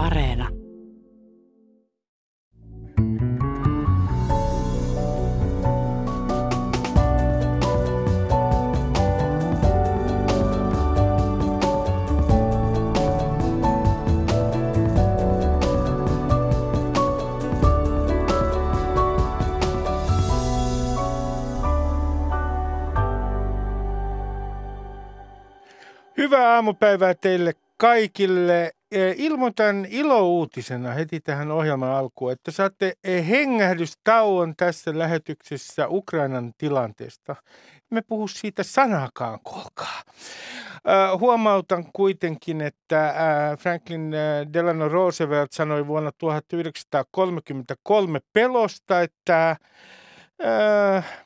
Areena. Hyvää aamupäivää teille kaikille. E, ilmoitan ilouutisena heti tähän ohjelman alkuun, että saatte e, hengähdystauon tässä lähetyksessä Ukrainan tilanteesta. Me puhu siitä sanakaan, kuulkaa. Huomautan kuitenkin, että Franklin Delano Roosevelt sanoi vuonna 1933 pelosta, että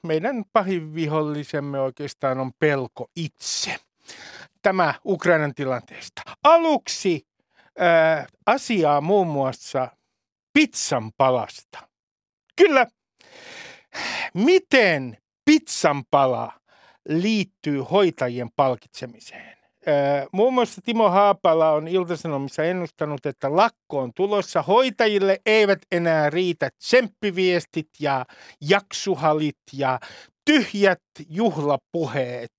meidän pahin vihollisemme oikeastaan on pelko itse tämä Ukrainan tilanteesta. Aluksi asiaa muun muassa pizzan palasta. Kyllä, miten pizzan pala liittyy hoitajien palkitsemiseen? Muun muassa Timo Haapala on Iltasanomissa ennustanut, että lakko on tulossa. Hoitajille eivät enää riitä tsemppiviestit ja jaksuhalit ja tyhjät juhlapuheet.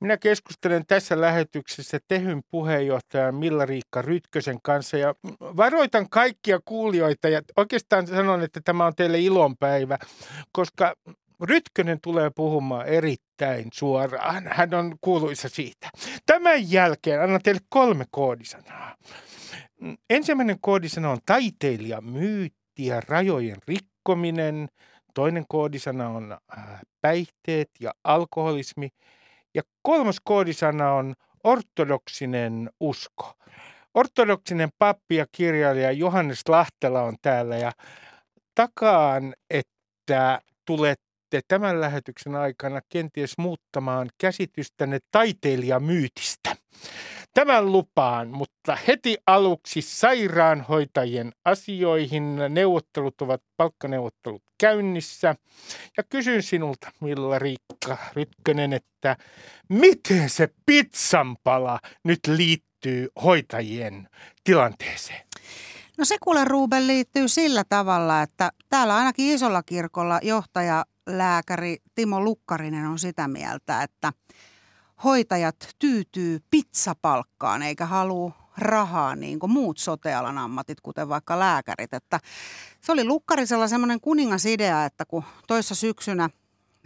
Minä keskustelen tässä lähetyksessä Tehyn puheenjohtajan Milla-Riikka Rytkösen kanssa ja varoitan kaikkia kuulijoita ja oikeastaan sanon, että tämä on teille ilonpäivä, koska Rytkönen tulee puhumaan erittäin suoraan. Hän on kuuluisa siitä. Tämän jälkeen annan teille kolme koodisanaa. Ensimmäinen koodisana on taiteilija, myytti ja rajojen rikkominen. Toinen koodisana on äh, päihteet ja alkoholismi – ja kolmas koodisana on ortodoksinen usko. Ortodoksinen pappi ja kirjailija Johannes Lahtela on täällä ja takaan, että tulette tämän lähetyksen aikana kenties muuttamaan käsitystänne taiteilijamyytistä. Tämän lupaan, mutta heti aluksi sairaanhoitajien asioihin. Neuvottelut ovat palkkaneuvottelut käynnissä. Ja kysyn sinulta, Milla Riikka Rytkönen, että miten se pizzanpala nyt liittyy hoitajien tilanteeseen? No se kuule Ruben liittyy sillä tavalla, että täällä ainakin isolla kirkolla johtaja lääkäri Timo Lukkarinen on sitä mieltä, että hoitajat tyytyy pizzapalkkaan eikä halua rahaa niin kuin muut sotealan ammatit, kuten vaikka lääkärit. Että se oli Lukkarisella semmoinen kuningasidea, että kun toissa syksynä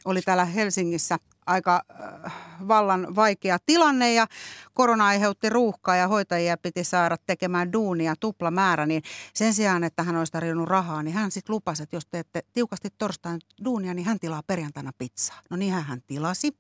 oli täällä Helsingissä aika äh, vallan vaikea tilanne ja korona aiheutti ruuhkaa ja hoitajia piti saada tekemään duunia tupla määrä, niin sen sijaan, että hän olisi tarjonnut rahaa, niin hän sitten lupasi, että jos teette tiukasti torstain duunia, niin hän tilaa perjantaina pizzaa. No niin hän tilasi,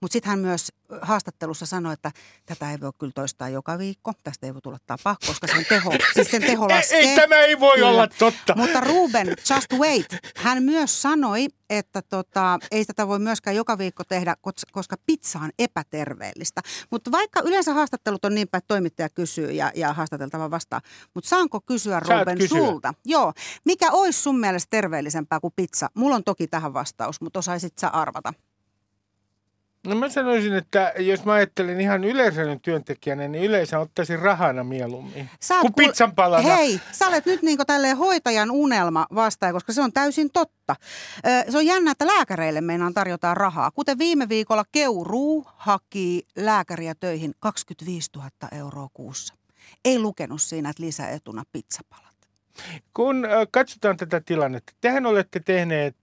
mutta sitten hän myös haastattelussa sanoi, että tätä ei voi kyllä toistaa joka viikko, tästä ei voi tulla tapa, koska sen teho, siis sen teho laskee. Ei, ei tämä ei voi kyllä. olla totta. Mutta Ruben, just wait, hän myös sanoi, että tota, ei tätä voi myöskään joka viikko tehdä, koska pizza on epäterveellistä. Mutta vaikka yleensä haastattelut on niin päin, että toimittaja kysyy ja, ja haastateltava vastaa. Mutta saanko kysyä Saat Ruben kysyä. sulta? Joo. Mikä olisi sun mielestä terveellisempää kuin pizza? Mulla on toki tähän vastaus, mutta osaisit sä arvata. No mä sanoisin, että jos mä ajattelen ihan yleisön työntekijänä, niin yleensä ottaisin rahana mieluummin sä kuin kuul... pizzan palana. Hei, sä olet nyt niin tälleen hoitajan unelma vastaan, koska se on täysin totta. Se on jännä, että lääkäreille meinaan tarjotaan rahaa. Kuten viime viikolla Keuruu haki lääkäriä töihin 25 000 euroa kuussa. Ei lukenut siinä, että lisäetuna pizzapalat. Kun katsotaan tätä tilannetta, tehän olette tehneet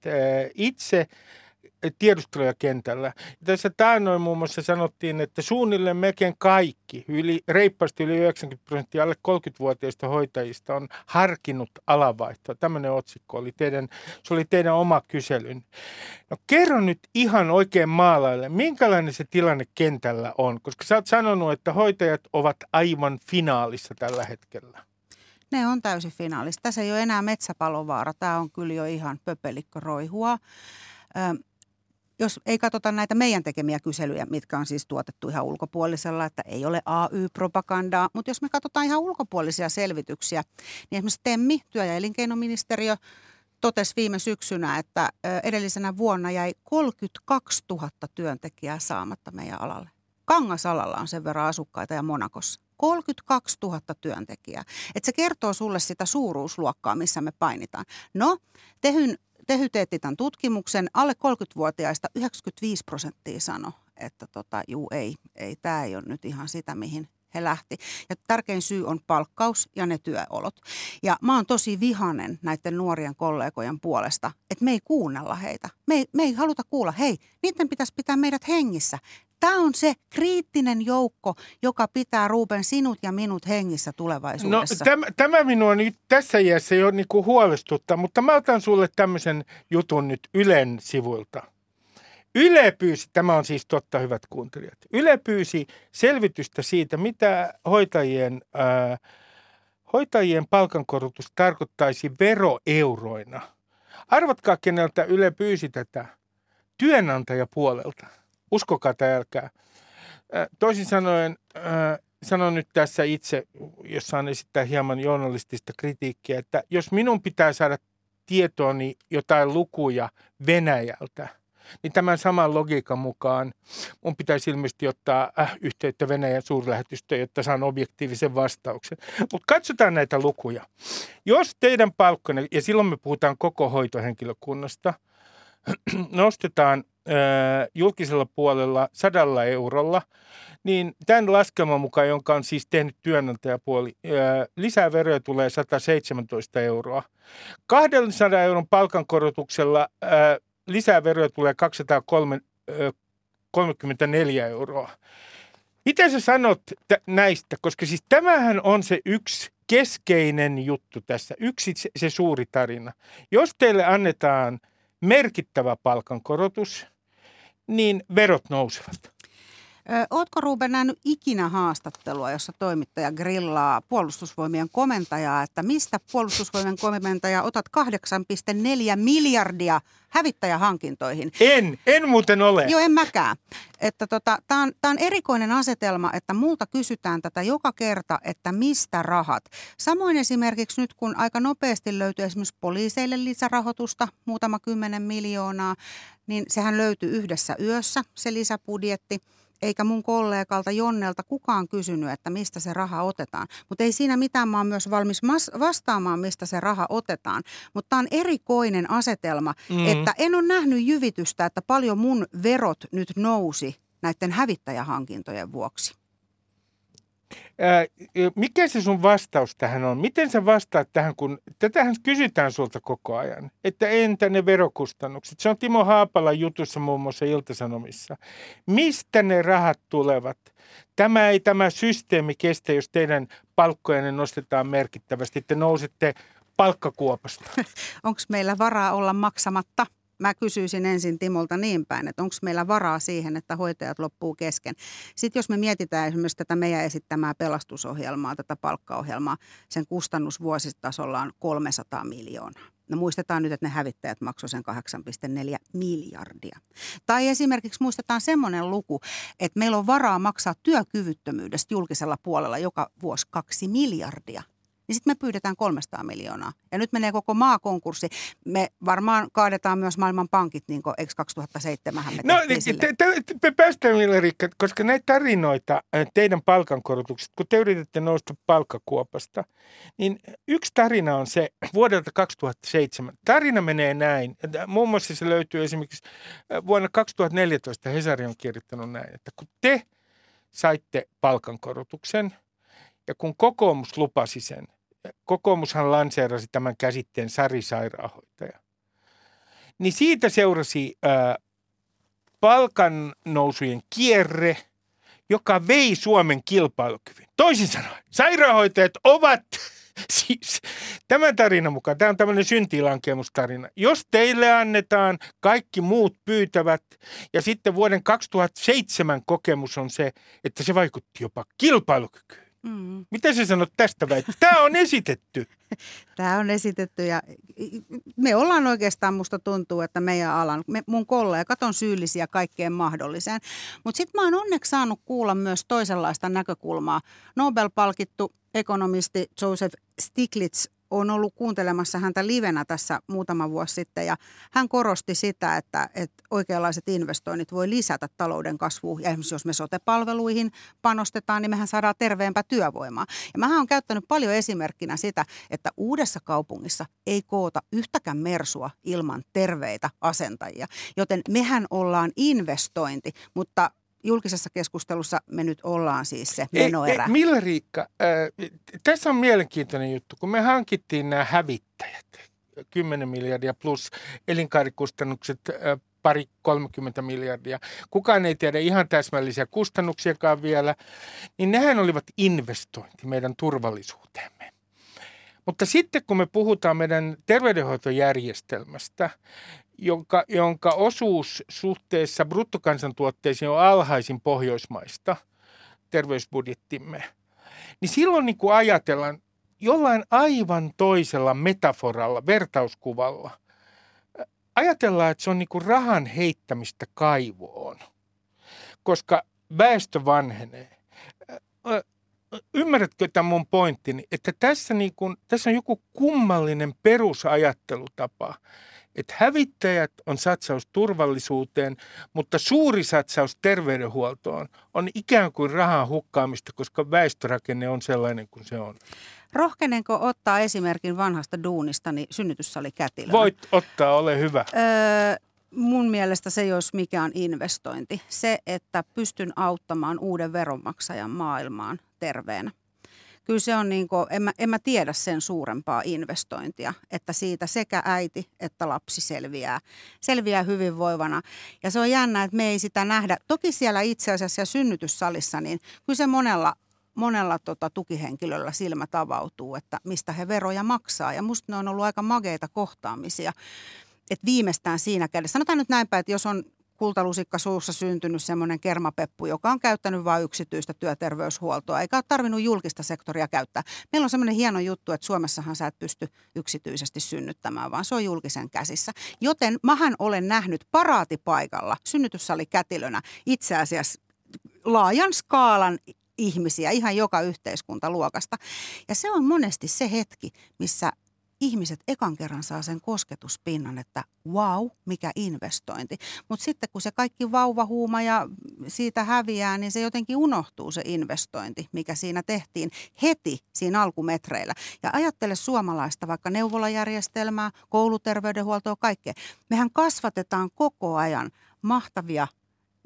itse – tiedusteluja kentällä. Ja tässä taannoin muun muassa sanottiin, että suunnilleen melkein kaikki, yli, reippaasti yli 90 prosenttia alle 30-vuotiaista hoitajista on harkinnut alavaihtoa. Tämmöinen otsikko oli teidän, se oli teidän oma kyselyn. No kerro nyt ihan oikein maalaille, minkälainen se tilanne kentällä on, koska sä oot sanonut, että hoitajat ovat aivan finaalissa tällä hetkellä. Ne on täysin finaalissa. Tässä ei ole enää metsäpalovaara. Tämä on kyllä jo ihan pöpelikko roihua jos ei katsota näitä meidän tekemiä kyselyjä, mitkä on siis tuotettu ihan ulkopuolisella, että ei ole AY-propagandaa, mutta jos me katsotaan ihan ulkopuolisia selvityksiä, niin esimerkiksi TEMMI, työ- ja elinkeinoministeriö, totesi viime syksynä, että edellisenä vuonna jäi 32 000 työntekijää saamatta meidän alalle. Kangasalalla on sen verran asukkaita ja Monakossa. 32 000 työntekijää. Et se kertoo sulle sitä suuruusluokkaa, missä me painitaan. No, tehyn, Tehy teetti tämän tutkimuksen. Alle 30-vuotiaista 95 prosenttia sanoi, että tota, juu ei, ei tämä ei ole nyt ihan sitä, mihin he lähti. Ja tärkein syy on palkkaus ja ne työolot. Ja mä oon tosi vihanen näiden nuorien kollegojen puolesta, että me ei kuunnella heitä. Me ei, me ei haluta kuulla, hei, niiden pitäisi pitää meidät hengissä. Tämä on se kriittinen joukko, joka pitää Ruben sinut ja minut hengissä tulevaisuudessa. No, tämä, tämä minua nyt tässä iässä jo niin huolestuttaa, mutta mä otan sulle tämmöisen jutun nyt Ylen sivuilta. Yle pyysi, tämä on siis totta hyvät kuuntelijat, Yle pyysi selvitystä siitä, mitä hoitajien, ää, hoitajien palkankorotus tarkoittaisi veroeuroina. Arvatkaa, keneltä Yle pyysi tätä työnantajapuolelta. Uskokaa tai älkää. Toisin sanoen, sanon nyt tässä itse, jos saan esittää hieman journalistista kritiikkiä, että jos minun pitää saada tietooni jotain lukuja Venäjältä – niin tämän saman logiikan mukaan mun pitäisi ilmeisesti ottaa äh, yhteyttä Venäjän suurlähetystöön, jotta saan objektiivisen vastauksen. Mutta katsotaan näitä lukuja. Jos teidän palkkanne, ja silloin me puhutaan koko hoitohenkilökunnasta, nostetaan äh, julkisella puolella sadalla eurolla, niin tämän laskelman mukaan, jonka on siis tehnyt työnantajapuoli, äh, lisää veroja tulee 117 euroa. 200 euron palkankorotuksella äh, lisää veroja tulee 234 euroa. Miten sä sanot näistä? Koska siis tämähän on se yksi keskeinen juttu tässä, yksi se suuri tarina. Jos teille annetaan merkittävä palkankorotus, niin verot nousevat. Ootko Ruben nähnyt ikinä haastattelua, jossa toimittaja grillaa puolustusvoimien komentajaa, että mistä puolustusvoimien komentaja otat 8,4 miljardia hävittäjähankintoihin? En, en muuten ole. Joo, en mäkään. Että tota, Tämä on, on erikoinen asetelma, että multa kysytään tätä joka kerta, että mistä rahat. Samoin esimerkiksi nyt, kun aika nopeasti löytyy esimerkiksi poliiseille lisärahoitusta, muutama kymmenen miljoonaa, niin sehän löytyy yhdessä yössä se lisäbudjetti – eikä mun kollegalta Jonnelta kukaan kysynyt, että mistä se raha otetaan. Mutta ei siinä mitään, mä oon myös valmis vastaamaan, mistä se raha otetaan. Mutta tämä on erikoinen asetelma, mm. että en ole nähnyt jyvitystä, että paljon mun verot nyt nousi näiden hävittäjähankintojen vuoksi. Mikä se sun vastaus tähän on? Miten sä vastaat tähän, kun tätähän kysytään sulta koko ajan, että entä ne verokustannukset? Se on Timo Haapala jutussa muun muassa Iltasanomissa. Mistä ne rahat tulevat? Tämä ei tämä systeemi kestä, jos teidän palkkojanne nostetaan merkittävästi, että nousette palkkakuopasta. Onko meillä varaa olla maksamatta? Mä kysyisin ensin Timolta niin päin, että onko meillä varaa siihen, että hoitajat loppuu kesken. Sitten jos me mietitään esimerkiksi tätä meidän esittämää pelastusohjelmaa, tätä palkkaohjelmaa, sen kustannus vuositasolla on 300 miljoonaa. No muistetaan nyt, että ne hävittäjät maksoivat sen 8,4 miljardia. Tai esimerkiksi muistetaan semmoinen luku, että meillä on varaa maksaa työkyvyttömyydestä julkisella puolella joka vuosi 2 miljardia – niin sitten me pyydetään 300 miljoonaa. Ja nyt menee koko maa konkurssi. Me varmaan kaadetaan myös maailman pankit, niin kuin eikö 2007 me No niin, te, päästään vielä, Rikka, koska näitä tarinoita, teidän palkankorotukset, kun te yritätte nousta palkkakuopasta, niin yksi tarina on se vuodelta 2007. Tarina menee näin. Muun muassa se löytyy esimerkiksi vuonna 2014 Hesari on kirjoittanut näin, että kun te saitte palkankorotuksen – ja kun kokoomus lupasi sen, kokoomushan lanseerasi tämän käsitteen sarisairaanhoitaja. Niin siitä seurasi ää, palkan nousujen kierre, joka vei Suomen kilpailukyvyn. Toisin sanoen, sairaanhoitajat ovat siis tämän tarinan mukaan, tämä on tämmöinen syntilankemustarina. Jos teille annetaan, kaikki muut pyytävät ja sitten vuoden 2007 kokemus on se, että se vaikutti jopa kilpailukykyyn. Mm. Mitä sä sanot tästä väit? Tämä on esitetty. Tämä on esitetty ja me ollaan oikeastaan, musta tuntuu, että meidän alan, me, mun kollegat on syyllisiä kaikkeen mahdolliseen. Mutta sitten mä oon onneksi saanut kuulla myös toisenlaista näkökulmaa. Nobel-palkittu ekonomisti Joseph Stiglitz on ollut kuuntelemassa häntä livenä tässä muutama vuosi sitten ja hän korosti sitä, että, että oikeanlaiset investoinnit voi lisätä talouden kasvua. Ja esimerkiksi jos me sotepalveluihin panostetaan, niin mehän saadaan terveempää työvoimaa. Ja mä oon käyttänyt paljon esimerkkinä sitä, että uudessa kaupungissa ei koota yhtäkään mersua ilman terveitä asentajia. Joten mehän ollaan investointi, mutta julkisessa keskustelussa me nyt ollaan siis se menoerä. Ei, ei, Millä Riikka, äh, tässä on mielenkiintoinen juttu, kun me hankittiin nämä hävittäjät, 10 miljardia plus elinkaarikustannukset äh, pari 30 miljardia. Kukaan ei tiedä ihan täsmällisiä kustannuksiakaan vielä, niin nehän olivat investointi meidän turvallisuuteemme. Mutta sitten kun me puhutaan meidän terveydenhoitojärjestelmästä, jonka, jonka osuus suhteessa bruttokansantuotteisiin on alhaisin pohjoismaista, terveysbudjettimme, niin silloin niin kuin ajatellaan jollain aivan toisella metaforalla, vertauskuvalla. Ajatellaan, että se on niin kuin rahan heittämistä kaivoon, koska väestö vanhenee. Ymmärrätkö tämän mun pointtini, että tässä, niin kuin, tässä on joku kummallinen perusajattelutapa, että hävittäjät on satsaus turvallisuuteen, mutta suuri satsaus terveydenhuoltoon on ikään kuin rahan hukkaamista, koska väestörakenne on sellainen kuin se on. Rohkenenko ottaa esimerkin vanhasta duunistani synnytyssali kätilönä? Voit ottaa, ole hyvä. Öö, mun mielestä se ei olisi mikään investointi. Se, että pystyn auttamaan uuden veronmaksajan maailmaan terveenä kyllä se on niin kuin, en, mä, en mä tiedä sen suurempaa investointia, että siitä sekä äiti että lapsi selviää, selviää hyvinvoivana. Ja se on jännä, että me ei sitä nähdä. Toki siellä itse asiassa synnytyssalissa, niin kyllä se monella monella tota, tukihenkilöllä silmä tavautuu, että mistä he veroja maksaa. Ja musta ne on ollut aika mageita kohtaamisia. että viimeistään siinä kädessä. Sanotaan nyt näinpä, että jos on kultalusikka suussa syntynyt semmoinen kermapeppu, joka on käyttänyt vain yksityistä työterveyshuoltoa, eikä ole tarvinnut julkista sektoria käyttää. Meillä on semmoinen hieno juttu, että Suomessahan sä et pysty yksityisesti synnyttämään, vaan se on julkisen käsissä. Joten mähän olen nähnyt paraatipaikalla synnytyssali kätilönä itse asiassa laajan skaalan ihmisiä ihan joka yhteiskuntaluokasta. Ja se on monesti se hetki, missä ihmiset ekan kerran saa sen kosketuspinnan, että wow, mikä investointi. Mutta sitten kun se kaikki vauvahuuma ja siitä häviää, niin se jotenkin unohtuu se investointi, mikä siinä tehtiin heti siinä alkumetreillä. Ja ajattele suomalaista vaikka neuvolajärjestelmää, kouluterveydenhuoltoa, kaikkea. Mehän kasvatetaan koko ajan mahtavia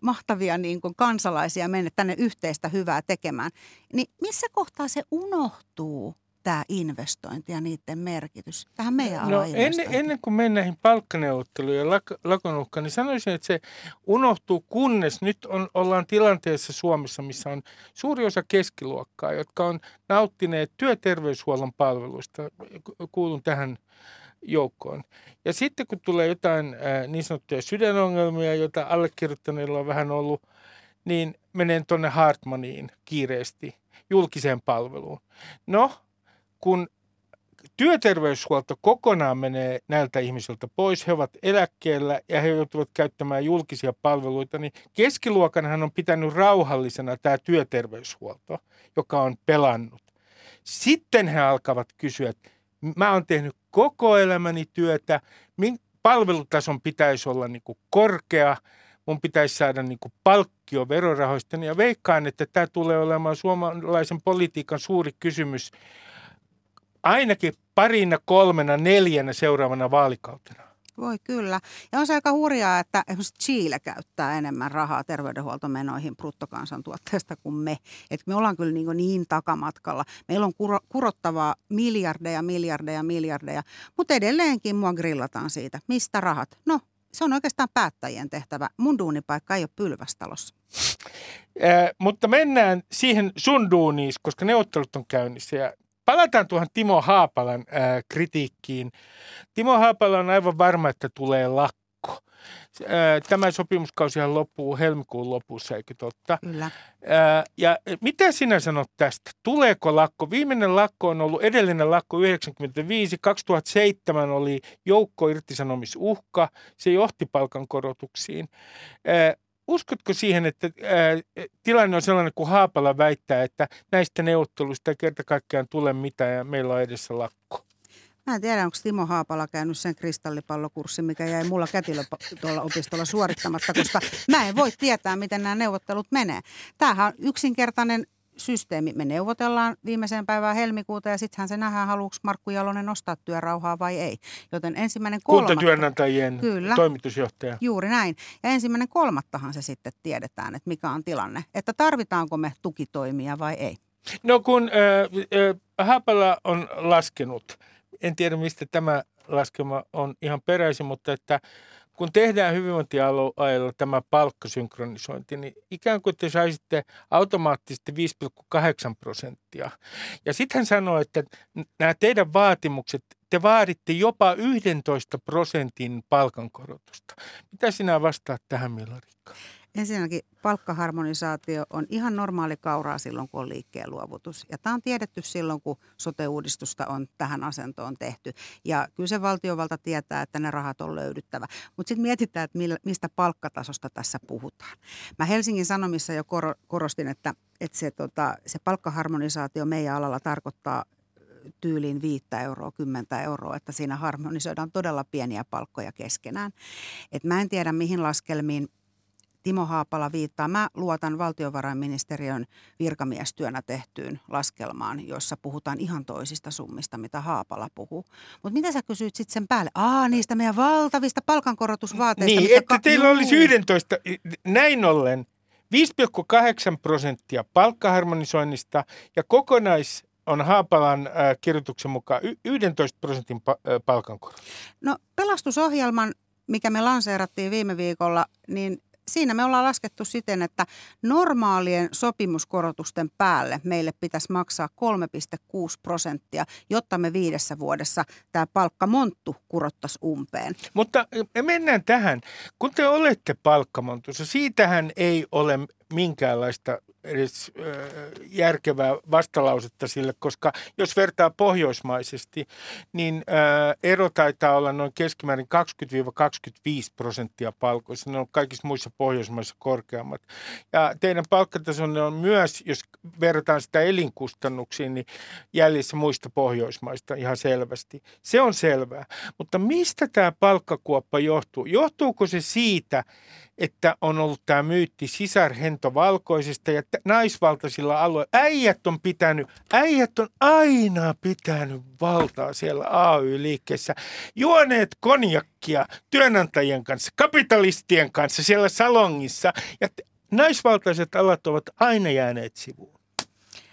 mahtavia niin kuin kansalaisia mennä tänne yhteistä hyvää tekemään. Niin missä kohtaa se unohtuu? Tämä investointi ja niiden merkitys tähän meidän no, ennen, ennen kuin mennään näihin palkkaneuvotteluun ja lak, lakonuhkaan, niin sanoisin, että se unohtuu, kunnes nyt on, ollaan tilanteessa Suomessa, missä on suuri osa keskiluokkaa, jotka on nauttineet työterveyshuollon palveluista. Kuulun tähän joukkoon. Ja sitten kun tulee jotain ää, niin sanottuja sydänongelmia, joita allekirjoittaneilla on vähän ollut, niin menen tuonne Hartmaniin kiireesti julkiseen palveluun. No, kun työterveyshuolto kokonaan menee näiltä ihmisiltä pois, he ovat eläkkeellä ja he joutuvat käyttämään julkisia palveluita, niin keskiluokanhan on pitänyt rauhallisena tämä työterveyshuolto, joka on pelannut. Sitten he alkavat kysyä, että mä oon tehnyt koko elämäni työtä, palvelutason pitäisi olla niin kuin korkea, mun pitäisi saada niin kuin palkkio verorahoista, ja veikkaan, että tämä tulee olemaan suomalaisen politiikan suuri kysymys ainakin parina, kolmena, neljänä seuraavana vaalikautena. Voi kyllä. Ja on se aika hurjaa, että esimerkiksi Chile käyttää enemmän rahaa terveydenhuoltomenoihin bruttokansantuotteesta kuin me. Et me ollaan kyllä niin, niin takamatkalla. Meillä on kuro, kurottavaa miljardeja, miljardeja, miljardeja. Mutta edelleenkin mua grillataan siitä. Mistä rahat? No, se on oikeastaan päättäjien tehtävä. Mun duunipaikka ei ole pylvästalossa. Äh, mutta mennään siihen sun duuniin, koska neuvottelut on käynnissä. Ja palataan tuohon Timo Haapalan ää, kritiikkiin. Timo Haapala on aivan varma, että tulee lakko. Tämä sopimuskausihan loppuu helmikuun lopussa, eikö totta? Kyllä. Ja mitä sinä sanot tästä? Tuleeko lakko? Viimeinen lakko on ollut edellinen lakko 95. 2007 oli joukko irtisanomisuhka. Se johti palkankorotuksiin. Uskotko siihen, että ää, tilanne on sellainen kuin Haapala väittää, että näistä neuvotteluista ei kerta kaikkiaan tule mitään ja meillä on edessä lakko? Mä en tiedä, onko Timo Haapala käynyt sen kristallipallokurssin, mikä jäi mulla kätilö tuolla opistolla suorittamatta, koska mä en voi tietää, miten nämä neuvottelut menee. Tämähän on yksinkertainen systeemi. Me neuvotellaan viimeiseen päivään helmikuuta ja sittenhän se nähdään, haluuks Markku Jalonen nostaa työrauhaa vai ei. Joten ensimmäinen kolmatta... Kuntatyönantajien Kyllä, toimitusjohtaja. Juuri näin. Ja ensimmäinen kolmattahan se sitten tiedetään, että mikä on tilanne. Että tarvitaanko me tukitoimia vai ei. No kun äh, äh, Haapala on laskenut, en tiedä mistä tämä laskema on ihan peräisin, mutta että kun tehdään hyvinvointialueella tämä palkkasynkronisointi, niin ikään kuin te saisitte automaattisesti 5,8 prosenttia. Ja sitten hän sanoi, että nämä teidän vaatimukset, te vaaditte jopa 11 prosentin palkankorotusta. Mitä sinä vastaat tähän, Milla-Riikka? Ensinnäkin palkkaharmonisaatio on ihan normaali kauraa silloin, kun on liikkeen luovutus. Ja tämä on tiedetty silloin, kun sote-uudistusta on tähän asentoon tehty. Ja kyllä se valtiovalta tietää, että ne rahat on löydyttävä. Mutta sitten mietitään, että mistä palkkatasosta tässä puhutaan. Mä Helsingin Sanomissa jo korostin, että, että se, tota, se palkkaharmonisaatio meidän alalla tarkoittaa tyyliin 5 euroa, 10 euroa, että siinä harmonisoidaan todella pieniä palkkoja keskenään. Et mä en tiedä, mihin laskelmiin Timo Haapala viittaa. Mä luotan valtiovarainministeriön virkamiestyönä tehtyyn laskelmaan, jossa puhutaan ihan toisista summista, mitä Haapala puhuu. Mutta mitä sä kysyit sitten sen päälle? Aa, niistä meidän valtavista palkankorotusvaateista. Niin, että ka- teillä juu. olisi 11, näin ollen 5,8 prosenttia palkkaharmonisoinnista ja kokonais on Haapalan kirjoituksen mukaan 11 prosentin pa- palkankorotus. No pelastusohjelman, mikä me lanseerattiin viime viikolla, niin siinä me ollaan laskettu siten, että normaalien sopimuskorotusten päälle meille pitäisi maksaa 3,6 prosenttia, jotta me viidessä vuodessa tämä palkkamonttu kurottaisi umpeen. Mutta me mennään tähän. Kun te olette palkkamontussa, siitähän ei ole minkäänlaista edes järkevää vastalausetta sille, koska jos vertaa pohjoismaisesti, niin ero taitaa olla noin keskimäärin 20-25 prosenttia palkoissa. Ne on kaikissa muissa pohjoismaissa korkeammat. Ja teidän palkkatasonne on myös, jos verrataan sitä elinkustannuksiin, niin jäljessä muista pohjoismaista ihan selvästi. Se on selvää. Mutta mistä tämä palkkakuoppa johtuu? Johtuuko se siitä, että on ollut tämä myytti sisarhentovalkoisesta ja naisvaltaisilla alueilla. Äijät on pitänyt, äijät on aina pitänyt valtaa siellä AY-liikkeessä. Juoneet konjakkia työnantajien kanssa, kapitalistien kanssa siellä salongissa ja naisvaltaiset alat ovat aina jääneet sivuun.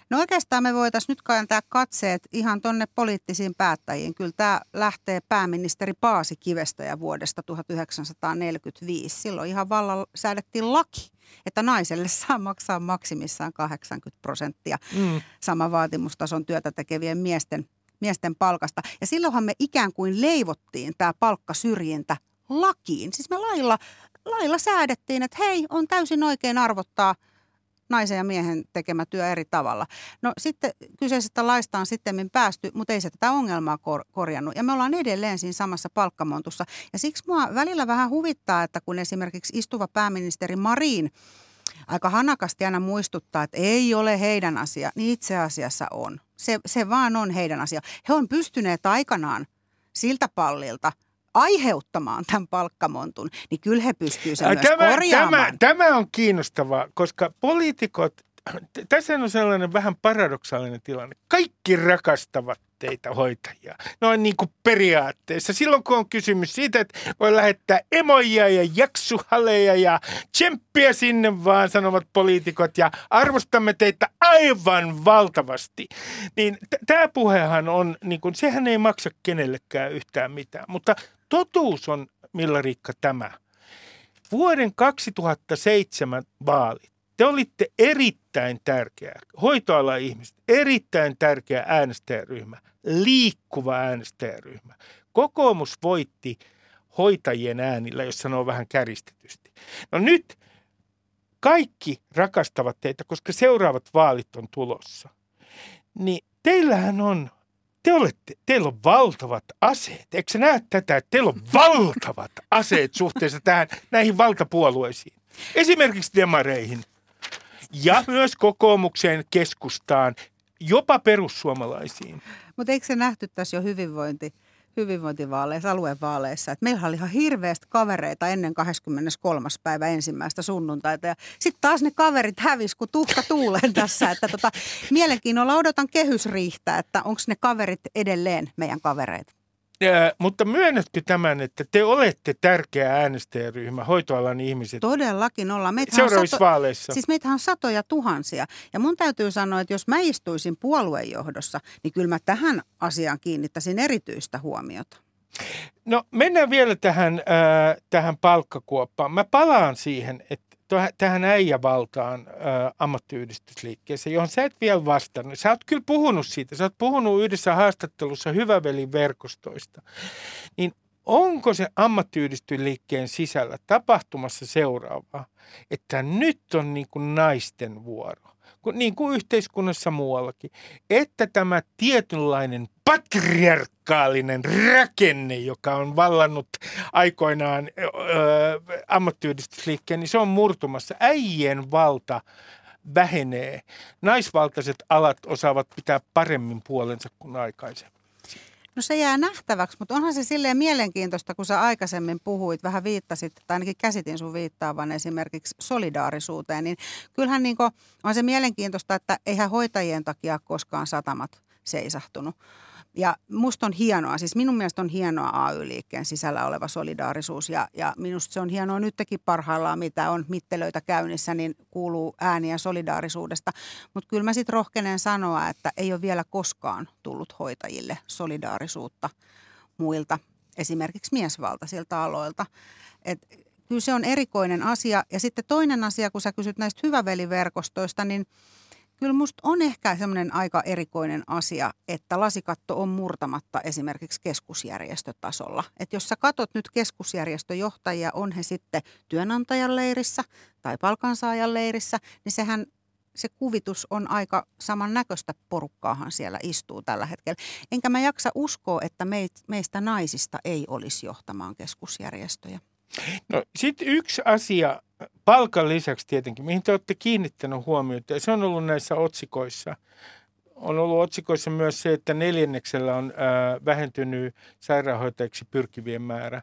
No oikeastaan me voitaisiin nyt kääntää katseet ihan tonne poliittisiin päättäjiin. Kyllä tämä lähtee pääministeri Paasi Kivestä ja vuodesta 1945. Silloin ihan vallalla säädettiin laki, että naiselle saa maksaa maksimissaan 80 prosenttia mm. sama vaatimustason työtä tekevien miesten, miesten palkasta. Ja silloinhan me ikään kuin leivottiin tämä palkkasyrjintä lakiin. Siis me lailla, lailla säädettiin, että hei, on täysin oikein arvottaa – naisen ja miehen tekemä työ eri tavalla. No sitten kyseisestä laista on sitten päästy, mutta ei se tätä ongelmaa kor- korjannut. Ja me ollaan edelleen siinä samassa palkkamontussa. Ja siksi mua välillä vähän huvittaa, että kun esimerkiksi istuva pääministeri Marin aika hanakasti aina muistuttaa, että ei ole heidän asia, niin itse asiassa on. Se, se vaan on heidän asia. He on pystyneet aikanaan siltä pallilta – aiheuttamaan tämän palkkamontun, niin kyllä he pystyvät sen tämä, myös korjaamaan. Tämä, tämä on kiinnostavaa, koska poliitikot, tässä on sellainen vähän paradoksaalinen tilanne. Kaikki rakastavat teitä hoitajia. Noin niin kuin periaatteessa. Silloin kun on kysymys siitä, että voi lähettää emoja ja jaksuhaleja ja tsemppiä sinne vaan, sanovat poliitikot, ja arvostamme teitä aivan valtavasti. Niin t- tämä puhehan on, niin kuin, sehän ei maksa kenellekään yhtään mitään. Mutta totuus on, Milla Riikka, tämä. Vuoden 2007 vaalit. Te olitte erittäin tärkeä, hoitoala ihmiset, erittäin tärkeä äänestäjäryhmä, liikkuva äänestäjäryhmä. Kokoomus voitti hoitajien äänillä, jos sanoo vähän käristetysti. No nyt kaikki rakastavat teitä, koska seuraavat vaalit on tulossa. Niin teillähän on te olette, teillä on valtavat aseet. Eikö sä näe tätä, että teillä on valtavat aseet suhteessa tähän, näihin valtapuolueisiin? Esimerkiksi demareihin ja myös kokoomukseen, keskustaan, jopa perussuomalaisiin. Mutta eikö se nähty tässä jo hyvinvointi? Hyvinvointivaaleissa, aluevaaleissa. Et meillä oli ihan hirveästi kavereita ennen 23. päivä ensimmäistä sunnuntaita. Ja sitten taas ne kaverit hävis, kun tuhka tuuleen tässä. Että tota, mielenkiinnolla odotan kehysriihtä, että onko ne kaverit edelleen meidän kavereita. Mutta myönnätkö tämän, että te olette tärkeä äänestäjäryhmä, hoitoalan ihmiset? Todellakin ollaan. Meitähän Seuraavissa sato, vaaleissa. Siis meitähän on satoja tuhansia. Ja mun täytyy sanoa, että jos mä istuisin puoluejohdossa, niin kyllä mä tähän asiaan kiinnittäisin erityistä huomiota. No mennään vielä tähän, äh, tähän palkkakuoppaan. Mä palaan siihen, että tähän äijävaltaan ä, ammattiyhdistysliikkeeseen, johon sä et vielä vastannut. Sä oot kyllä puhunut siitä. Sä oot puhunut yhdessä haastattelussa Hyvävelin verkostoista. Niin onko se ammattiyhdistysliikkeen sisällä tapahtumassa seuraavaa, että nyt on niin kuin naisten vuoro? niin kuin yhteiskunnassa muuallakin, että tämä tietynlainen patriarkaalinen rakenne, joka on vallannut aikoinaan öö, ammattiyhdistysliikkeen, niin se on murtumassa. Äijien valta vähenee. Naisvaltaiset alat osaavat pitää paremmin puolensa kuin aikaisemmin. No se jää nähtäväksi, mutta onhan se silleen mielenkiintoista, kun sä aikaisemmin puhuit, vähän viittasit, tai ainakin käsitin sun viittaavan esimerkiksi solidaarisuuteen, niin kyllähän niin on se mielenkiintoista, että eihän hoitajien takia koskaan satamat seisahtunut ja musta on hienoa, siis minun mielestä on hienoa AY-liikkeen sisällä oleva solidaarisuus ja, ja minusta se on hienoa nytkin parhaillaan, mitä on mittelöitä käynnissä, niin kuuluu ääniä solidaarisuudesta. Mutta kyllä mä sitten rohkenen sanoa, että ei ole vielä koskaan tullut hoitajille solidaarisuutta muilta, esimerkiksi miesvaltaisilta aloilta. Et kyllä se on erikoinen asia. Ja sitten toinen asia, kun sä kysyt näistä hyväveliverkostoista, niin – Kyllä musta on ehkä semmoinen aika erikoinen asia, että lasikatto on murtamatta esimerkiksi keskusjärjestötasolla. Että jos sä katot nyt keskusjärjestöjohtajia, on he sitten työnantajan leirissä tai palkansaajan leirissä, niin sehän se kuvitus on aika samannäköistä porukkaahan siellä istuu tällä hetkellä. Enkä mä jaksa uskoa, että meistä naisista ei olisi johtamaan keskusjärjestöjä. No sitten yksi asia palkan lisäksi tietenkin, mihin te olette kiinnittäneet huomiota, ja se on ollut näissä otsikoissa. On ollut otsikoissa myös se, että neljänneksellä on ää, vähentynyt sairaanhoitajaksi pyrkivien määrä.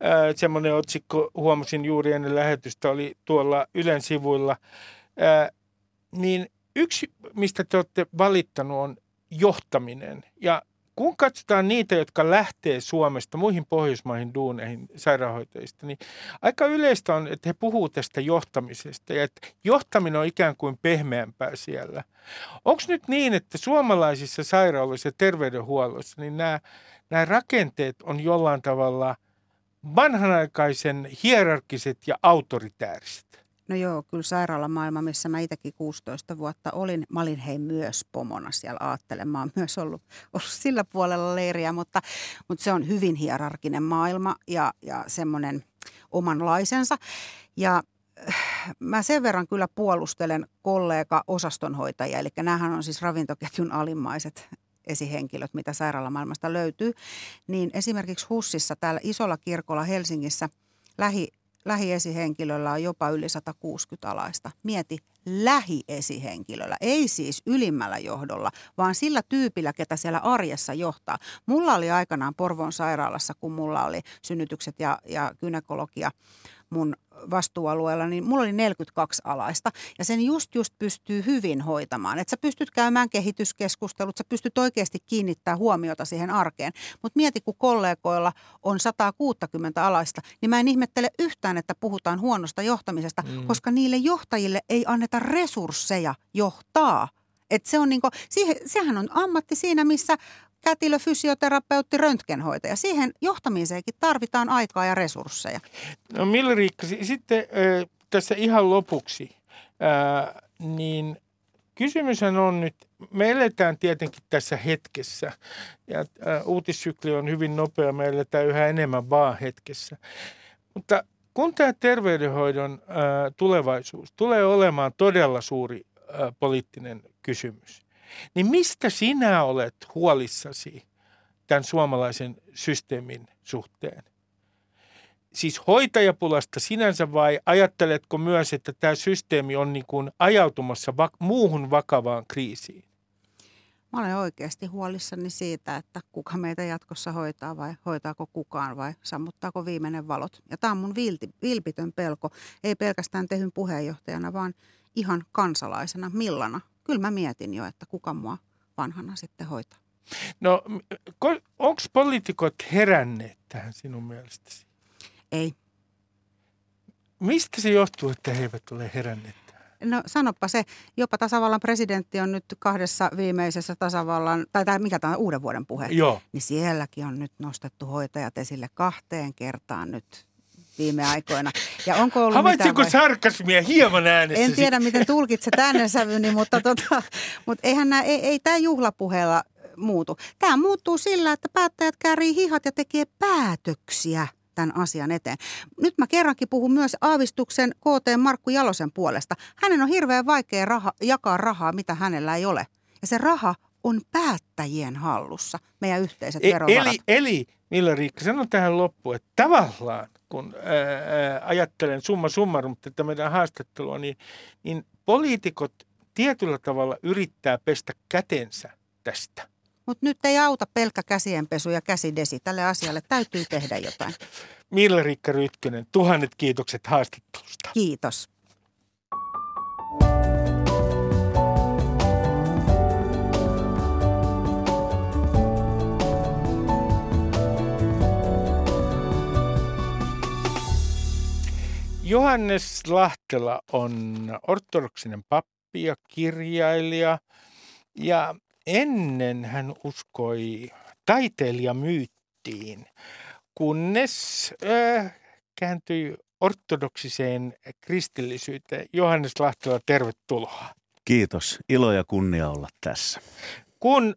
Ää, semmoinen otsikko, huomasin juuri ennen lähetystä, oli tuolla Ylen sivuilla. Ää, niin yksi, mistä te olette valittanut, on johtaminen. Ja kun katsotaan niitä, jotka lähtee Suomesta muihin Pohjoismaihin duuneihin sairaanhoitajista, niin aika yleistä on, että he puhuu tästä johtamisesta ja että johtaminen on ikään kuin pehmeämpää siellä. Onko nyt niin, että suomalaisissa sairaaloissa ja terveydenhuollossa niin nämä, nämä rakenteet on jollain tavalla vanhanaikaisen hierarkiset ja autoritääriset? No joo, kyllä sairaalamaailma, missä mä itsekin 16 vuotta olin. Mä olin hei myös pomona siellä aattelemaan. Mä oon myös ollut, ollut sillä puolella leiriä, mutta, mutta se on hyvin hierarkinen maailma ja, ja semmoinen omanlaisensa. Ja äh, mä sen verran kyllä puolustelen kollega osastonhoitajia, eli näähän on siis ravintoketjun alimmaiset esihenkilöt, mitä sairaalamaailmasta löytyy. Niin esimerkiksi Hussissa täällä isolla kirkolla Helsingissä lähi lähiesihenkilöllä on jopa yli 160 alaista. Mieti, lähiesihenkilöllä, ei siis ylimmällä johdolla, vaan sillä tyypillä, ketä siellä arjessa johtaa. Mulla oli aikanaan Porvoon sairaalassa, kun mulla oli synnytykset ja, ja gynekologia mun vastuualueella, niin mulla oli 42 alaista. Ja sen just just pystyy hyvin hoitamaan. Että sä pystyt käymään kehityskeskustelut, sä pystyt oikeasti kiinnittää huomiota siihen arkeen. Mutta mieti, kun kollegoilla on 160 alaista, niin mä en ihmettele yhtään, että puhutaan huonosta johtamisesta, mm. koska niille johtajille ei anneta resursseja johtaa. Et se on niinku, siihen, sehän on ammatti siinä, missä kätilö, fysioterapeutti, röntgenhoitaja. Siihen johtamiseenkin tarvitaan aikaa ja resursseja. No Mille Riikka, sitten äh, tässä ihan lopuksi, äh, niin kysymyshän on nyt, me eletään tietenkin tässä hetkessä ja uutissykli on hyvin nopea, me eletään yhä enemmän vaan hetkessä. Mutta kun tämä terveydenhoidon tulevaisuus tulee olemaan todella suuri poliittinen kysymys – niin mistä sinä olet huolissasi tämän suomalaisen systeemin suhteen? Siis hoitajapulasta sinänsä vai ajatteletko myös, että tämä systeemi on niin kuin ajautumassa va- muuhun vakavaan kriisiin? Mä olen oikeasti huolissani siitä, että kuka meitä jatkossa hoitaa vai hoitaako kukaan vai sammuttaako viimeinen valot. Ja tämä on mun vilti, vilpitön pelko, ei pelkästään tehyn puheenjohtajana, vaan ihan kansalaisena. Millana? Kyllä mä mietin jo, että kuka mua vanhana sitten hoitaa. No, onko poliitikot heränneet tähän sinun mielestäsi? Ei. Mistä se johtuu, että he eivät ole heränneet? No sanoppa se, jopa tasavallan presidentti on nyt kahdessa viimeisessä tasavallan, tai, tai mikä tämä on uuden vuoden puhe, Joo. niin sielläkin on nyt nostettu hoitajat esille kahteen kertaan nyt viime aikoina. Ja onko ollut Havaitsiko vai... sarkasmia hieman äänessä? En tiedä, miten tulkitset äänensävyni, mutta, tota, mutta eihän nämä, ei, ei tämä juhlapuheella muutu. Tämä muuttuu sillä, että päättäjät käärii hihat ja tekee päätöksiä – tämän asian eteen. Nyt mä kerrankin puhun myös aavistuksen KT Markku Jalosen puolesta. Hänen on hirveän vaikea raha, jakaa rahaa, mitä hänellä ei ole. Ja se raha on päättäjien hallussa, meidän yhteiset e- verovarat. Eli, eli Milla Riikka, sanon tähän loppuun, että tavallaan kun ää, ajattelen summa summarum tätä meidän haastattelua, niin, niin poliitikot tietyllä tavalla yrittää pestä kätensä tästä. Mutta nyt ei auta pelkkä käsienpesu ja käsidesi. Tälle asialle täytyy tehdä jotain. Milla Riikka Rytkönen, tuhannet kiitokset haastattelusta. Kiitos. Johannes Lahtela on ortodoksinen pappi ja kirjailija. Ja ennen hän uskoi taiteilijamyyttiin, kunnes äh, kääntyi ortodoksiseen kristillisyyteen. Johannes Lahtela, tervetuloa. Kiitos. Ilo ja kunnia olla tässä. Kun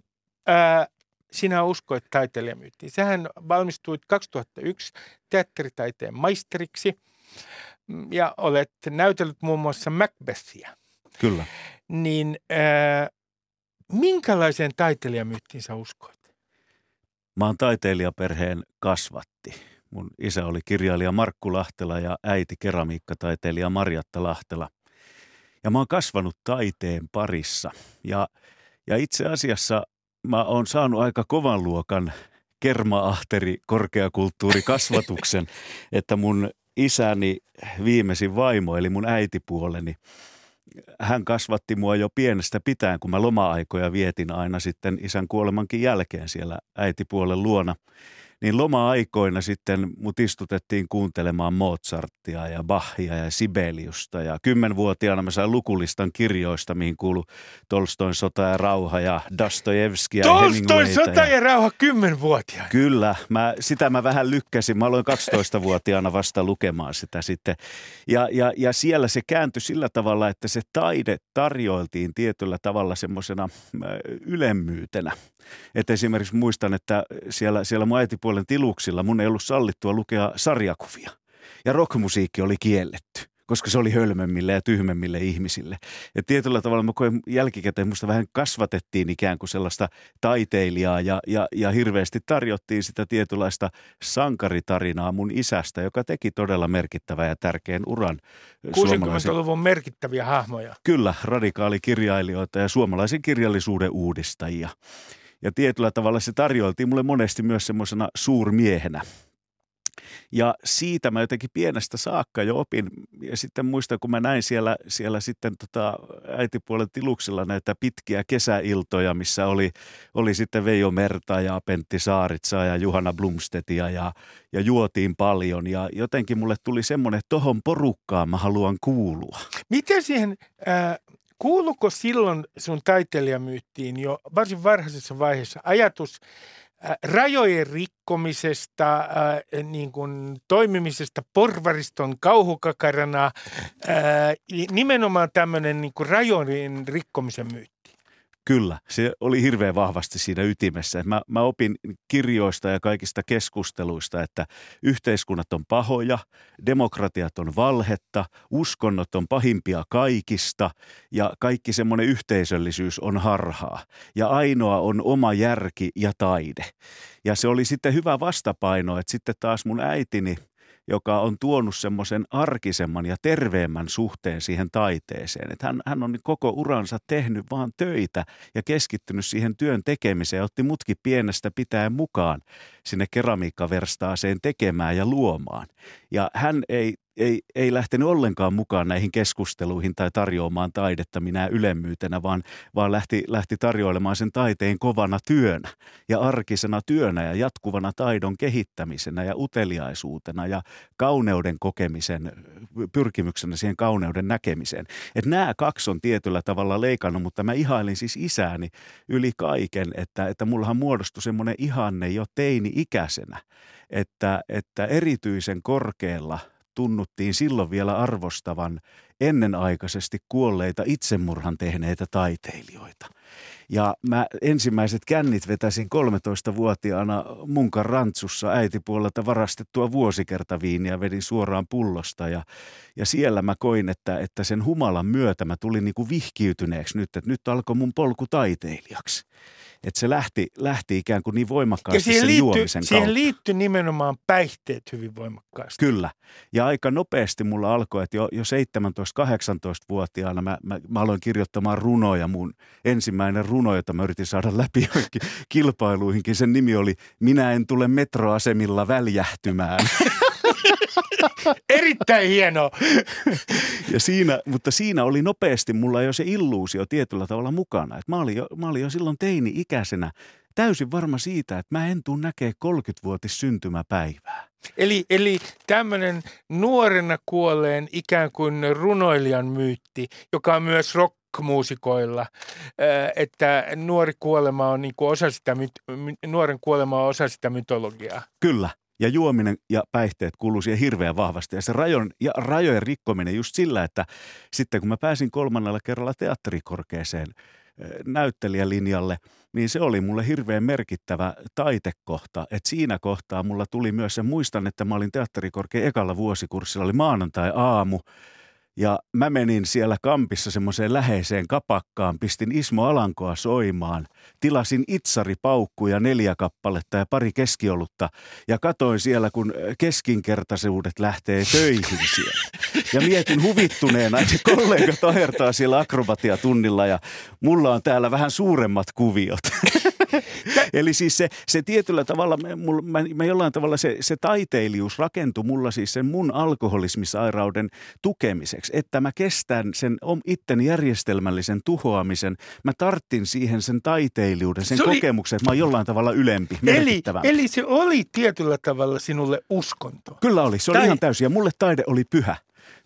äh, sinä uskoit taiteilijamyyttiin, sähän valmistuit 2001 teatteritaiteen maisteriksi ja olet näytellyt muun muassa Macbethia. Kyllä. Niin äh, Minkälaiseen taiteilijamyyttiin sä uskoit? Mä oon taiteilijaperheen kasvatti. Mun isä oli kirjailija Markku Lahtela ja äiti keramiikkataiteilija Marjatta Lahtela. Ja mä oon kasvanut taiteen parissa. Ja, ja itse asiassa mä oon saanut aika kovan luokan kermaahteri korkeakulttuurikasvatuksen, että mun isäni viimeisin vaimo, eli mun äitipuoleni, hän kasvatti mua jo pienestä pitäen, kun mä loma-aikoja vietin aina sitten isän kuolemankin jälkeen siellä äitipuolen luona niin loma-aikoina sitten mut istutettiin kuuntelemaan Mozartia ja Bachia ja Sibeliusta. Ja kymmenvuotiaana mä sain lukulistan kirjoista, mihin kuului Tolstoin sota ja rauha ja Dostojevski ja Tolstoin sota ja, ja rauha kymmenvuotiaana? Kyllä, mä, sitä mä vähän lykkäsin. Mä aloin 12-vuotiaana vasta lukemaan sitä sitten. Ja, ja, ja siellä se kääntyi sillä tavalla, että se taide tarjoiltiin tietyllä tavalla semmoisena ylemmyytenä. Että esimerkiksi muistan, että siellä, siellä mun äitipuolen tiluksilla mun ei ollut sallittua lukea sarjakuvia. Ja rockmusiikki oli kielletty koska se oli hölmemmille ja tyhmemmille ihmisille. Ja tietyllä tavalla mä koen jälkikäteen, musta vähän kasvatettiin ikään kuin sellaista taiteilijaa ja, ja, ja hirveästi tarjottiin sitä tietynlaista sankaritarinaa mun isästä, joka teki todella merkittävän ja tärkeän uran. 60-luvun merkittäviä hahmoja. Kyllä, radikaalikirjailijoita ja suomalaisen kirjallisuuden uudistajia. Ja tietyllä tavalla se tarjoiltiin mulle monesti myös semmoisena suurmiehenä. Ja siitä mä jotenkin pienestä saakka jo opin. Ja sitten muistan, kun mä näin siellä, siellä sitten tota äitipuolen tiluksilla näitä pitkiä kesäiltoja, missä oli, oli sitten Veijo Merta ja Pentti Saaritsa ja Juhana Blumstedia ja, ja juotiin paljon. Ja jotenkin mulle tuli semmoinen, että tohon porukkaan mä haluan kuulua. Miten siihen äh, Kuuluuko silloin sun taiteilijamyyttiin jo varsin varhaisessa vaiheessa ajatus äh, rajojen rikkomisesta, äh, niin kuin toimimisesta porvariston kauhukakarana, äh, nimenomaan tämmöinen niin rajojen rikkomisen myytti? Kyllä, se oli hirveän vahvasti siinä ytimessä. Mä, mä opin kirjoista ja kaikista keskusteluista, että yhteiskunnat on pahoja, demokratiat on valhetta, uskonnot on pahimpia kaikista ja kaikki semmoinen yhteisöllisyys on harhaa. Ja ainoa on oma järki ja taide. Ja se oli sitten hyvä vastapaino, että sitten taas mun äitini – joka on tuonut semmoisen arkisemman ja terveemmän suhteen siihen taiteeseen. Että hän, hän on koko uransa tehnyt vaan töitä ja keskittynyt siihen työn tekemiseen ja otti mutkin pienestä pitäen mukaan sinne keramiikkaverstaaseen tekemään ja luomaan. Ja hän ei ei, ei lähtenyt ollenkaan mukaan näihin keskusteluihin tai tarjoamaan taidetta minä ylemmyytenä, vaan, vaan lähti, lähti tarjoilemaan sen taiteen kovana työnä ja arkisena työnä ja jatkuvana taidon kehittämisenä ja uteliaisuutena ja kauneuden kokemisen, pyrkimyksenä siihen kauneuden näkemiseen. Et nämä kaksi on tietyllä tavalla leikannut, mutta mä ihailin siis isääni yli kaiken, että, että mullahan muodostui semmoinen ihanne jo teini-ikäisenä, että, että erityisen korkealla – tunnuttiin silloin vielä arvostavan ennenaikaisesti kuolleita itsemurhan tehneitä taiteilijoita. Ja mä ensimmäiset kännit vetäsin 13-vuotiaana munkan rantsussa äitipuolelta varastettua vuosikertaviiniä vedin suoraan pullosta. Ja, ja siellä mä koin, että, että sen humalan myötä mä tulin niin kuin vihkiytyneeksi nyt, että nyt alkoi mun polku taiteilijaksi että se lähti, lähti ikään kuin niin voimakkaasti ja siihen sen liittyy, juomisen siihen kautta. liittyy nimenomaan päihteet hyvin voimakkaasti. Kyllä. Ja aika nopeasti mulla alkoi, että jo, jo 17-18-vuotiaana mä, mä, mä aloin kirjoittamaan runoja. Mun ensimmäinen runo, jota mä yritin saada läpi kilpailuihinkin, sen nimi oli Minä en tule metroasemilla väljähtymään. Erittäin hienoa. ja siinä, mutta siinä oli nopeasti mulla jo se illuusio tietyllä tavalla mukana. Et mä, olin jo, mä olin jo silloin teini-ikäisenä täysin varma siitä, että mä en tuu näkee 30-vuotis syntymäpäivää. Eli, eli tämmöinen nuorena kuolleen ikään kuin runoilijan myytti, joka on myös rock muusikoilla, että nuori kuolema on niin osa sitä, nuoren kuolema on osa sitä mytologiaa. Kyllä, ja juominen ja päihteet kuuluu siihen hirveän vahvasti. Ja se rajon, ja rajojen rikkominen just sillä, että sitten kun mä pääsin kolmannella kerralla teatterikorkeeseen näyttelijälinjalle, niin se oli mulle hirveän merkittävä taitekohta. Että siinä kohtaa mulla tuli myös se, muistan, että mä olin teatterikorkean ekalla vuosikurssilla, oli maanantai-aamu, ja mä menin siellä kampissa semmoiseen läheiseen kapakkaan, pistin Ismo Alankoa soimaan, tilasin itsaripaukkuja neljä kappaletta ja pari keskiolutta ja katoin siellä, kun keskinkertaisuudet lähtee töihin siellä. Ja mietin huvittuneena, että kollegat ahertaa siellä akrobatiatunnilla ja mulla on täällä vähän suuremmat kuviot. Eli siis se, se tietyllä tavalla, mä, mä jollain tavalla se, se taiteilijuus rakentui mulla siis sen mun alkoholismisairauden tukemiseksi, että mä kestän sen itten järjestelmällisen tuhoamisen. Mä tarttin siihen sen taiteilijuuden, sen se kokemuksen, oli... että mä oon jollain tavalla ylempi, eli, eli se oli tietyllä tavalla sinulle uskonto. Kyllä oli, se oli tai... ihan täysin ja mulle taide oli pyhä.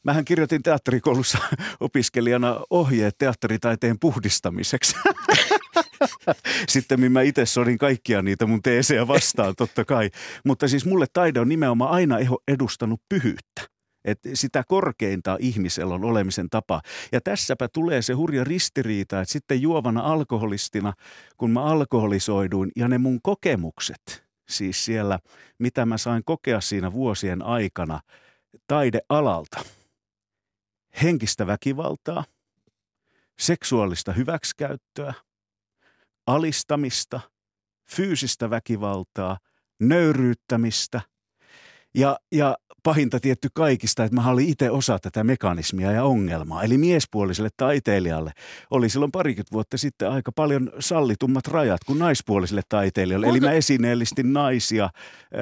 Mähän kirjoitin teatterikoulussa opiskelijana ohjeet teatteritaiteen puhdistamiseksi. Sitten mä itse sodin kaikkia niitä mun teesejä vastaan totta kai. Mutta siis mulle taide on nimenomaan aina edustanut pyhyyttä. Et sitä korkeinta ihmisellä on olemisen tapa. Ja tässäpä tulee se hurja ristiriita, että sitten juovana alkoholistina, kun mä alkoholisoiduin ja ne mun kokemukset, siis siellä, mitä mä sain kokea siinä vuosien aikana taidealalta, henkistä väkivaltaa, seksuaalista hyväksikäyttöä – alistamista, fyysistä väkivaltaa, nöyryyttämistä. Ja, ja pahinta tietty kaikista, että mä olin itse osa tätä mekanismia ja ongelmaa. Eli miespuoliselle taiteilijalle oli silloin parikymmentä vuotta sitten aika paljon sallitummat rajat kuin naispuoliselle taiteilijalle. Kuinka? Eli mä esineellistin naisia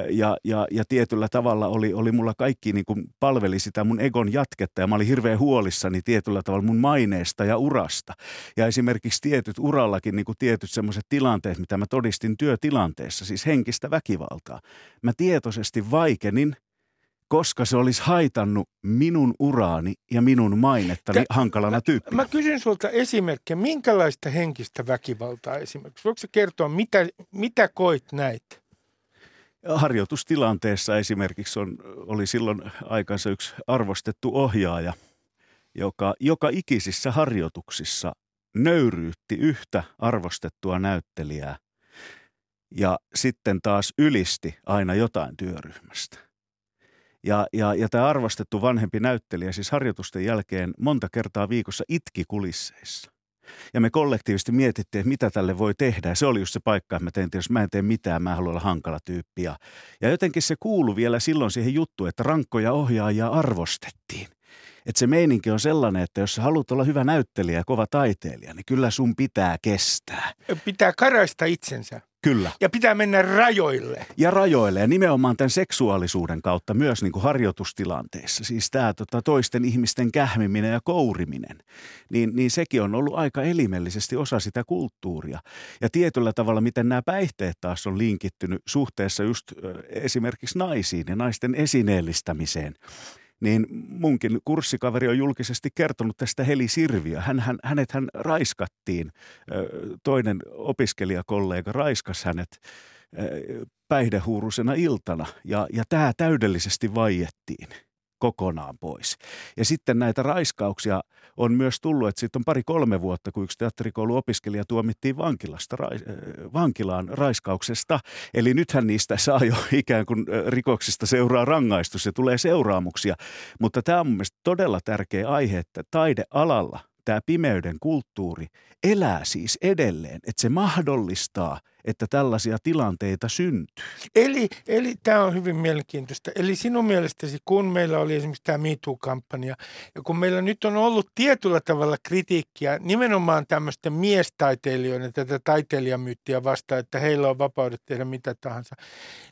ja, ja, ja tietyllä tavalla oli, oli mulla kaikki niin kuin palveli sitä mun egon jatketta ja mä olin hirveän huolissani tietyllä tavalla mun maineesta ja urasta. Ja esimerkiksi tietyt urallakin niin kuin tietyt semmoiset tilanteet, mitä mä todistin työtilanteessa, siis henkistä väkivaltaa. Mä tietoisesti vaikenin koska se olisi haitannut minun uraani ja minun mainettani Tä, hankalana tyyppinä. Mä kysyn sulta esimerkkejä, minkälaista henkistä väkivaltaa esimerkiksi? Voitko kertoa, mitä, mitä koit näitä? Harjoitustilanteessa esimerkiksi on, oli silloin aikansa yksi arvostettu ohjaaja, joka joka ikisissä harjoituksissa nöyryytti yhtä arvostettua näyttelijää ja sitten taas ylisti aina jotain työryhmästä. Ja, ja, ja tämä arvostettu vanhempi näyttelijä siis harjoitusten jälkeen monta kertaa viikossa itki kulisseissa. Ja me kollektiivisesti mietittiin, että mitä tälle voi tehdä. Ja se oli just se paikka, että mä tein, jos mä en tee mitään, mä haluan olla hankala tyyppi. Ja, ja jotenkin se kuului vielä silloin siihen juttuun, että rankkoja ohjaajia arvostettiin. Että se meininki on sellainen, että jos sä haluat olla hyvä näyttelijä ja kova taiteilija, niin kyllä sun pitää kestää. Pitää karaista itsensä. Kyllä. Ja pitää mennä rajoille. Ja rajoille ja nimenomaan tämän seksuaalisuuden kautta myös niin kuin harjoitustilanteissa. Siis tämä tota, toisten ihmisten kähmiminen ja kouriminen, niin, niin sekin on ollut aika elimellisesti osa sitä kulttuuria. Ja tietyllä tavalla, miten nämä päihteet taas on linkittynyt suhteessa just esimerkiksi naisiin ja naisten esineellistämiseen niin munkin kurssikaveri on julkisesti kertonut tästä Heli Sirviö. Hän, hän, hänet hän raiskattiin, toinen opiskelijakollega raiskas hänet päihdehuurusena iltana. Ja, ja tämä täydellisesti vaiettiin kokonaan pois. Ja sitten näitä raiskauksia on myös tullut, että sitten on pari-kolme vuotta, kun yksi teatterikouluopiskelija tuomittiin vankilasta, ra, vankilaan raiskauksesta. Eli nythän niistä saa jo ikään kuin rikoksista seuraa rangaistus ja tulee seuraamuksia. Mutta tämä on mielestäni todella tärkeä aihe, että taidealalla – tämä pimeyden kulttuuri elää siis edelleen, että se mahdollistaa, että tällaisia tilanteita syntyy. Eli, eli tämä on hyvin mielenkiintoista. Eli sinun mielestäsi, kun meillä oli esimerkiksi tämä MeToo-kampanja, ja kun meillä nyt on ollut tietyllä tavalla kritiikkiä nimenomaan tämmöisten miestaiteilijoiden, tätä taiteilijamyyttiä vastaan, että heillä on vapaudet tehdä mitä tahansa,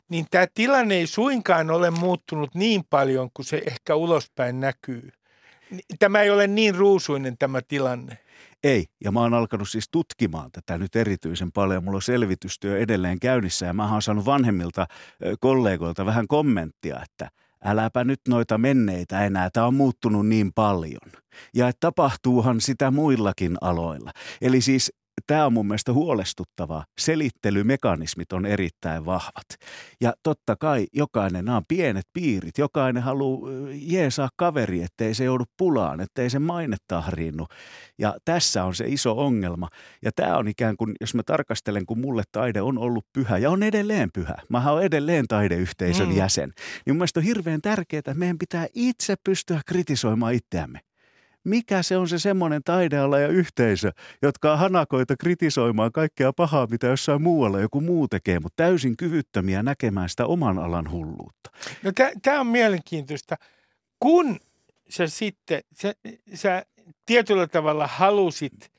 niin tämä tilanne ei suinkaan ole muuttunut niin paljon kuin se ehkä ulospäin näkyy. Tämä ei ole niin ruusuinen tämä tilanne. Ei, ja mä oon alkanut siis tutkimaan tätä nyt erityisen paljon. Mulla on selvitystyö edelleen käynnissä ja mä oon saanut vanhemmilta kollegoilta vähän kommenttia, että äläpä nyt noita menneitä enää, tämä on muuttunut niin paljon. Ja että tapahtuuhan sitä muillakin aloilla. Eli siis tämä on mun mielestä huolestuttavaa. Selittelymekanismit on erittäin vahvat. Ja totta kai jokainen, nämä on pienet piirit, jokainen haluaa jeesaa kaveri, ettei se joudu pulaan, ettei se maine tahriinnu. Ja tässä on se iso ongelma. Ja tämä on ikään kuin, jos mä tarkastelen, kun mulle taide on ollut pyhä ja on edelleen pyhä. Mä oon edelleen taideyhteisön mm. jäsen. Niin mun mielestä on hirveän tärkeää, että meidän pitää itse pystyä kritisoimaan itseämme mikä se on se semmoinen taideala ja yhteisö, jotka on hanakoita kritisoimaan kaikkea pahaa, mitä jossain muualla joku muu tekee, mutta täysin kyvyttömiä näkemään sitä oman alan hulluutta. No tämä on mielenkiintoista. Kun sä sitten, sä, sä tietyllä tavalla halusit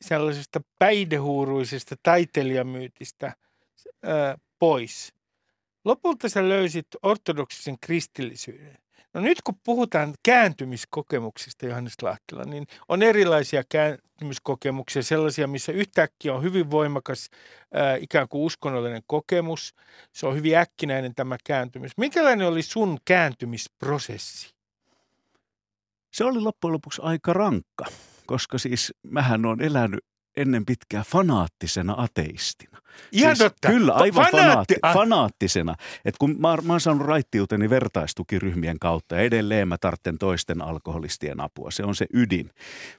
sellaisesta päihdehuuruisesta taiteilijamyytistä ää, pois. Lopulta sä löysit ortodoksisen kristillisyyden. No nyt kun puhutaan kääntymiskokemuksista, Johannes Lahtila, niin on erilaisia kääntymiskokemuksia, sellaisia, missä yhtäkkiä on hyvin voimakas ää, ikään kuin uskonnollinen kokemus. Se on hyvin äkkinäinen tämä kääntymys. Minkälainen oli sun kääntymisprosessi? Se oli loppujen lopuksi aika rankka, koska siis mähän on elänyt ennen pitkää fanaattisena ateistina. Ihan siis, totta. Kyllä, aivan Fanaatti, fanaatti, fanaattisena. Et kun mä, mä oon saanut raittiuteni vertaistukiryhmien kautta ja edelleen mä tartten toisten alkoholistien apua. Se on se ydin.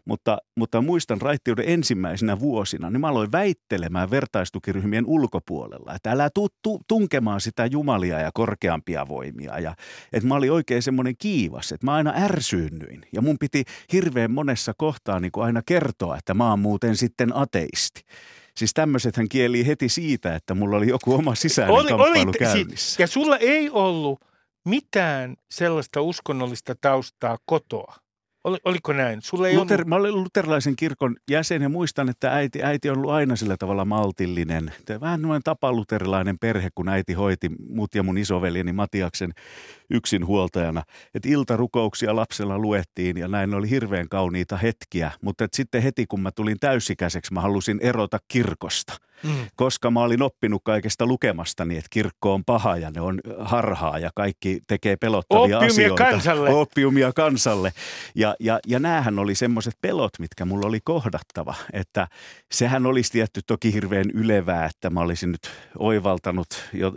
Mutta, mutta muistan raittiuden ensimmäisenä vuosina, niin mä aloin väittelemään vertaistukiryhmien ulkopuolella. Että älä tuu tu, tunkemaan sitä jumalia ja korkeampia voimia. Ja, että mä olin oikein semmoinen kiivas, että mä aina ärsyynnyin. Ja mun piti hirveän monessa kohtaa niin kuin aina kertoa, että mä oon muuten sitten ateisti. Siis tämmöisethän kieli heti siitä, että mulla oli joku oma sisäinen oli, kamppailu oli, käynnissä. Ja sulla ei ollut mitään sellaista uskonnollista taustaa kotoa. Ol, oliko näin? Sulla ei Luter, ollut... Mä olin luterilaisen kirkon jäsen ja muistan, että äiti, äiti on ollut aina sillä tavalla maltillinen. Vähän noin tapaluterilainen perhe, kun äiti hoiti mut ja mun isoveljeni Matiaksen yksin huoltajana. Että iltarukouksia lapsella luettiin ja näin oli hirveän kauniita hetkiä. Mutta sitten heti kun mä tulin täysikäiseksi, mä halusin erota kirkosta. Mm. Koska mä olin oppinut kaikesta lukemastani, että kirkko on paha ja ne on harhaa ja kaikki tekee pelottavia Oppiumia asioita. kansalle. Oppiumia kansalle. Ja, ja, ja näähän oli semmoiset pelot, mitkä mulla oli kohdattava. Että sehän olisi tietty toki hirveän ylevää, että mä olisin nyt oivaltanut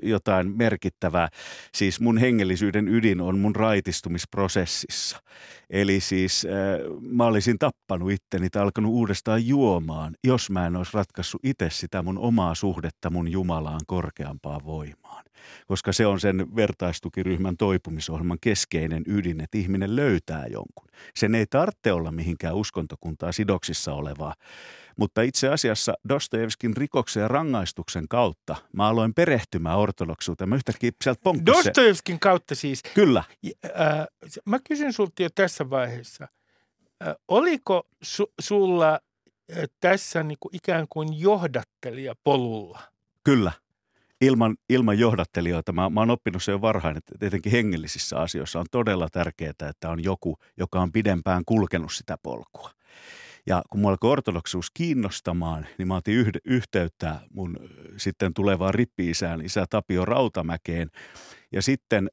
jotain merkittävää. Siis mun hengellisyyden ydin on mun raitistumisprosessissa. Eli siis äh, mä olisin tappanut itteni tai alkanut uudestaan juomaan, jos mä en olisi ratkaissut itse sitä mun omaa suhdetta mun Jumalaan korkeampaan voimaan. koska se on sen vertaistukiryhmän toipumisohjelman keskeinen ydin, että ihminen löytää jonkun. Sen ei tarvitse olla mihinkään uskontokuntaa sidoksissa olevaa, mutta itse asiassa Dostojevskin rikoksen ja rangaistuksen kautta mä aloin perehtymään ortodoksuuteen. Mä yhtäkkiä sieltä Dostojevskin kautta siis. Kyllä. Äh, mä kysyn sulta jo tässä vaiheessa. Äh, oliko su- sulla tässä niin kuin ikään kuin johdattelija polulla? Kyllä ilman, ilman johdattelijoita. Mä, mä oon oppinut se jo varhain, että tietenkin hengellisissä asioissa on todella tärkeää, että on joku, joka on pidempään kulkenut sitä polkua. Ja kun mua alkoi ortodoksuus kiinnostamaan, niin mä otin yhde, yhteyttä mun sitten tulevaan rippi-isään, isä Tapio Rautamäkeen. Ja sitten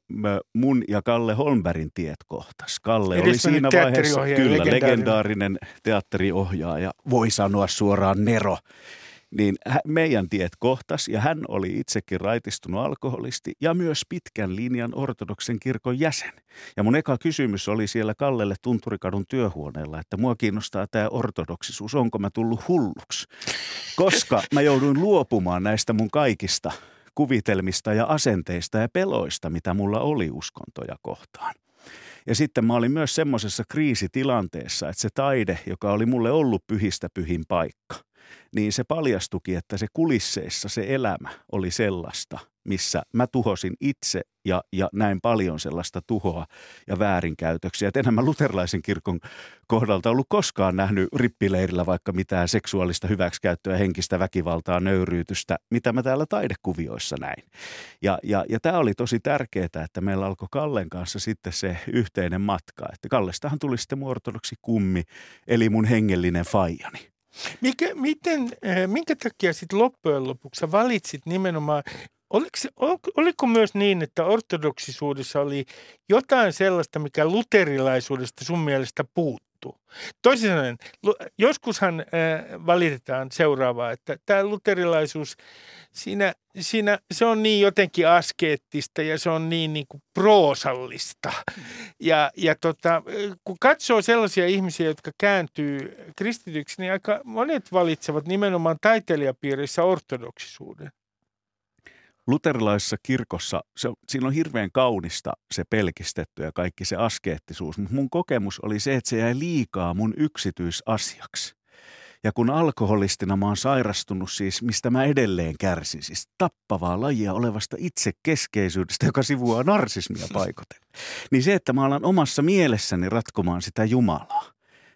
mun ja Kalle Holmbergin tiet kohtas. Kalle oli siinä vaiheessa kyllä legendaarinen. legendaarinen teatteriohjaaja, voi sanoa suoraan Nero niin meidän tiet kohtas ja hän oli itsekin raitistunut alkoholisti ja myös pitkän linjan ortodoksen kirkon jäsen. Ja mun eka kysymys oli siellä Kallelle Tunturikadun työhuoneella, että mua kiinnostaa tämä ortodoksisuus, onko mä tullut hulluksi? Koska mä jouduin luopumaan näistä mun kaikista kuvitelmista ja asenteista ja peloista, mitä mulla oli uskontoja kohtaan. Ja sitten mä olin myös semmoisessa kriisitilanteessa, että se taide, joka oli mulle ollut pyhistä pyhin paikka – niin se paljastuki, että se kulisseissa se elämä oli sellaista, missä mä tuhosin itse ja, ja näin paljon sellaista tuhoa ja väärinkäytöksiä. Et enhän mä luterilaisen kirkon kohdalta ollut koskaan nähnyt rippileirillä vaikka mitään seksuaalista hyväksikäyttöä, henkistä väkivaltaa, nöyryytystä, mitä mä täällä taidekuvioissa näin. Ja, ja, ja tämä oli tosi tärkeää, että meillä alkoi Kallen kanssa sitten se yhteinen matka. Että Kallestahan tuli sitten ortodoksi kummi, eli mun hengellinen faijani. Mikä, miten, eh, minkä takia sitten loppujen lopuksi valitsit nimenomaan, oliko, oliko myös niin, että ortodoksisuudessa oli jotain sellaista, mikä luterilaisuudesta sun mielestä puuttuu? Toisin sanoen, joskushan äh, valitetaan seuraavaa, että tämä luterilaisuus, siinä, siinä, se on niin jotenkin askeettista ja se on niin, niin kuin proosallista. Ja, ja tota, kun katsoo sellaisia ihmisiä, jotka kääntyy kristityksi, niin aika monet valitsevat nimenomaan taiteilijapiirissä ortodoksisuuden luterilaisessa kirkossa, se, siinä on hirveän kaunista se pelkistetty ja kaikki se askeettisuus, mutta mun kokemus oli se, että se jäi liikaa mun yksityisasiaksi. Ja kun alkoholistina mä oon sairastunut siis, mistä mä edelleen kärsin, siis tappavaa lajia olevasta itsekeskeisyydestä, joka sivuaa narsismia paikoten. Niin se, että mä alan omassa mielessäni ratkomaan sitä Jumalaa,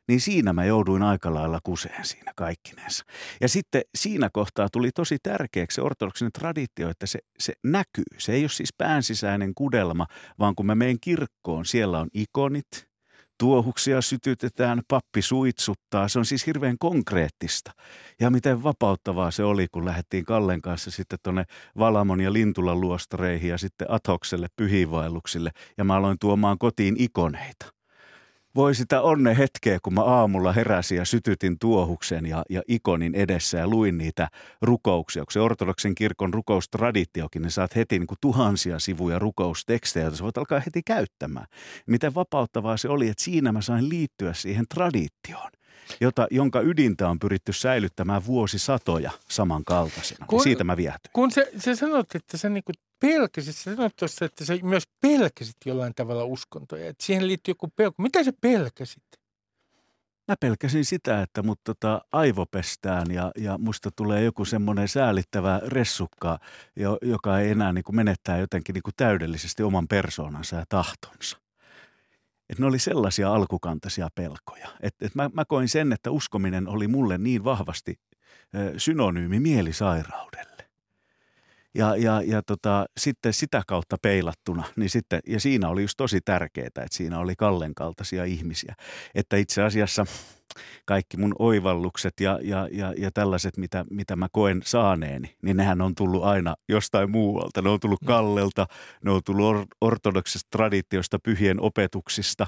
niin siinä mä jouduin aika lailla kuseen siinä kaikkinensa. Ja sitten siinä kohtaa tuli tosi tärkeäksi se ortodoksinen traditio, että se, se näkyy. Se ei ole siis päänsisäinen kudelma, vaan kun mä menen kirkkoon, siellä on ikonit, tuohuksia sytytetään, pappi suitsuttaa. Se on siis hirveän konkreettista. Ja miten vapauttavaa se oli, kun lähdettiin Kallen kanssa sitten tuonne Valamon ja Lintulan luostareihin ja sitten Athokselle pyhiinvaelluksille. Ja mä aloin tuomaan kotiin ikoneita voi sitä onne hetkeä, kun mä aamulla heräsin ja sytytin tuohuksen ja, ja ikonin edessä ja luin niitä rukouksia. Kun se ortodoksen kirkon rukoustraditiokin, niin saat heti niin kuin tuhansia sivuja rukoustekstejä, joita sä voit alkaa heti käyttämään. Miten vapauttavaa se oli, että siinä mä sain liittyä siihen traditioon jota, jonka ydintä on pyritty säilyttämään vuosisatoja samankaltaisena. Kun, siitä mä viahtyin. Kun se, se sanot, että sä niinku pelkäsit, sä sanot tuossa, että sä myös pelkäsit jollain tavalla uskontoja. Että siihen liittyy joku pelko. Mitä sä pelkäsit? Mä pelkäsin sitä, että mut tota aivopestään ja, ja musta tulee joku semmoinen säälittävä ressukka, jo, joka ei enää niin kuin menettää jotenkin niin kuin täydellisesti oman persoonansa ja tahtonsa. Et ne oli sellaisia alkukantaisia pelkoja. Et, et mä, mä koin sen, että uskominen oli mulle niin vahvasti synonyymi mielisairaudelle. Ja, ja, ja tota, sitten sitä kautta peilattuna, niin sitten, ja siinä oli just tosi tärkeää, että siinä oli Kallen kaltaisia ihmisiä. Että itse asiassa kaikki mun oivallukset ja, ja, ja, ja tällaiset, mitä, mitä mä koen saaneeni, niin nehän on tullut aina jostain muualta. Ne on tullut mm. Kallelta, ne on tullut or- ortodoksista traditiosta, pyhien opetuksista.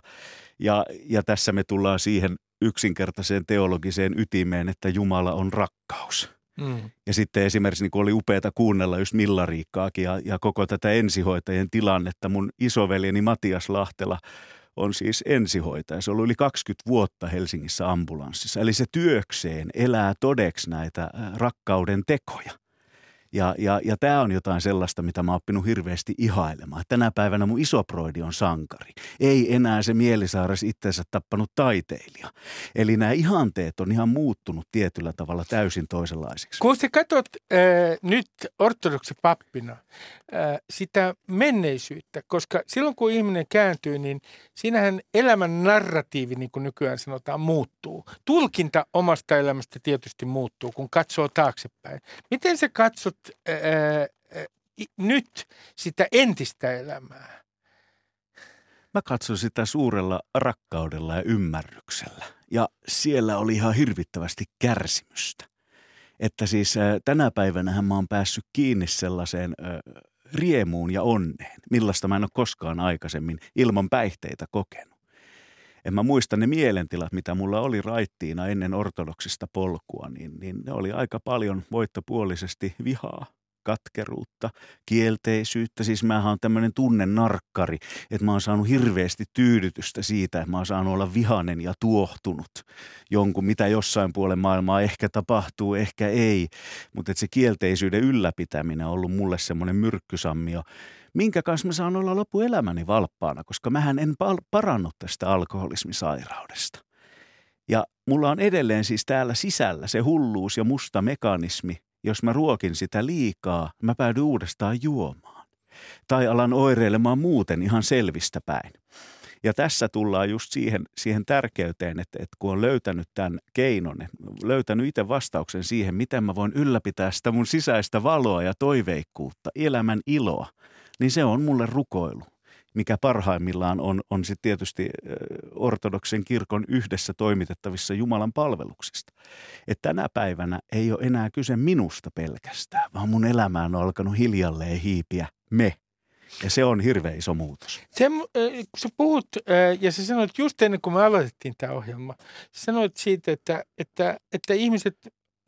Ja, ja tässä me tullaan siihen yksinkertaiseen teologiseen ytimeen, että Jumala on rakkaus – Mm. Ja sitten esimerkiksi niin oli upeata kuunnella just Millariikkaakin ja, ja koko tätä ensihoitajien tilannetta. Mun isoveljeni Matias Lahtela on siis ensihoitaja. Se on ollut yli 20 vuotta Helsingissä ambulanssissa. Eli se työkseen elää todeksi näitä rakkauden tekoja. Ja, ja, ja tämä on jotain sellaista, mitä mä oon oppinut hirveästi ihailemaan. Tänä päivänä mun isoproidi on sankari. Ei enää se Mielisaares itsensä tappanut taiteilija. Eli nämä ihanteet on ihan muuttunut tietyllä tavalla täysin toisenlaisiksi. Kun sä katsot äh, nyt ortodoksi pappina äh, sitä menneisyyttä, koska silloin kun ihminen kääntyy, niin siinähän elämän narratiivi, niin kuin nykyään sanotaan, muuttuu. Tulkinta omasta elämästä tietysti muuttuu, kun katsoo taaksepäin. Miten sä katsot ää, nyt sitä entistä elämää? Mä katson sitä suurella rakkaudella ja ymmärryksellä. Ja siellä oli ihan hirvittävästi kärsimystä. Että siis tänä päivänä mä oon päässyt kiinni sellaiseen ää, riemuun ja onneen, millaista mä en ole koskaan aikaisemmin ilman päihteitä kokenut. En mä muista ne mielentilat, mitä mulla oli raittiina ennen ortodoksista polkua, niin, niin ne oli aika paljon voittopuolisesti vihaa, katkeruutta, kielteisyyttä. Siis mä oon tämmöinen tunnenarkkari, että mä oon saanut hirveästi tyydytystä siitä, että mä oon saanut olla vihanen ja tuohtunut jonkun, mitä jossain puolen maailmaa ehkä tapahtuu, ehkä ei. Mutta se kielteisyyden ylläpitäminen on ollut mulle semmoinen myrkkysammio, minkä kanssa mä saan olla loppuelämäni valppaana, koska mähän en parannut tästä alkoholismisairaudesta. Ja mulla on edelleen siis täällä sisällä se hulluus ja musta mekanismi, jos mä ruokin sitä liikaa, mä päädyn uudestaan juomaan. Tai alan oireilemaan muuten ihan selvistä päin. Ja tässä tullaan just siihen, siihen tärkeyteen, että, että kun on löytänyt tämän keinon, löytänyt itse vastauksen siihen, miten mä voin ylläpitää sitä mun sisäistä valoa ja toiveikkuutta, elämän iloa, niin se on mulle rukoilu mikä parhaimmillaan on, on sitten tietysti ortodoksen kirkon yhdessä toimitettavissa Jumalan palveluksista. Että tänä päivänä ei ole enää kyse minusta pelkästään, vaan mun elämään on alkanut hiljalleen hiipiä me. Ja se on hirveän iso muutos. Se, kun sä puhut, ja sä sanoit just ennen kuin me aloitettiin tämä ohjelma, sä sanoit siitä, että, että, että ihmiset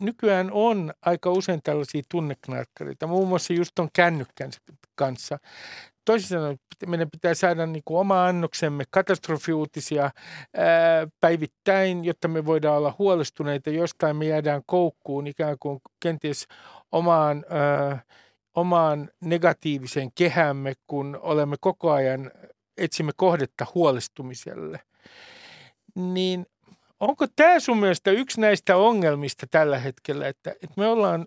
nykyään on aika usein tällaisia tunneknarkkareita, muun muassa just on kännykkänsä kanssa toisin sanoen meidän pitää saada niin kuin oma annoksemme katastrofiuutisia ää, päivittäin, jotta me voidaan olla huolestuneita. Jostain me jäädään koukkuun ikään kuin kenties omaan, ää, omaan negatiiviseen kehämme, kun olemme koko ajan, etsimme kohdetta huolestumiselle. Niin onko tämä sun mielestä yksi näistä ongelmista tällä hetkellä, että, että me ollaan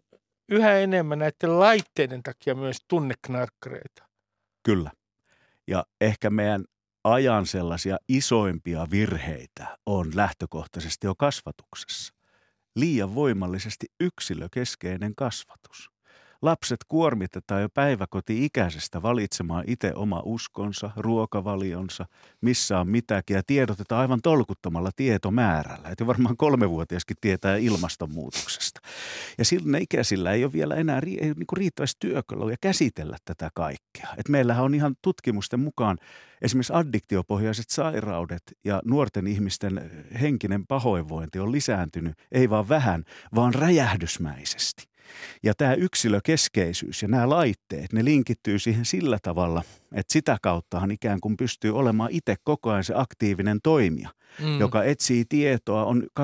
yhä enemmän näiden laitteiden takia myös tunneknarkkareita? Kyllä. Ja ehkä meidän ajan sellaisia isoimpia virheitä on lähtökohtaisesti jo kasvatuksessa. Liian voimallisesti yksilökeskeinen kasvatus. Lapset kuormitetaan jo päiväkoti-ikäisestä valitsemaan itse oma uskonsa, ruokavalionsa, missä on mitäkin ja tiedotetaan aivan tolkuttomalla tietomäärällä. Että varmaan kolmevuotiaskin tietää ilmastonmuutoksesta. Ja sillä ikäisillä ei ole vielä enää ei ole niin riittävästi työkaluja käsitellä tätä kaikkea. Et meillähän on ihan tutkimusten mukaan esimerkiksi addiktiopohjaiset sairaudet ja nuorten ihmisten henkinen pahoinvointi on lisääntynyt, ei vaan vähän, vaan räjähdysmäisesti. Ja tämä yksilökeskeisyys ja nämä laitteet, ne linkittyy siihen sillä tavalla, että sitä kauttahan ikään kuin pystyy olemaan itse koko ajan se aktiivinen toimija, mm. joka etsii tietoa, on 24-7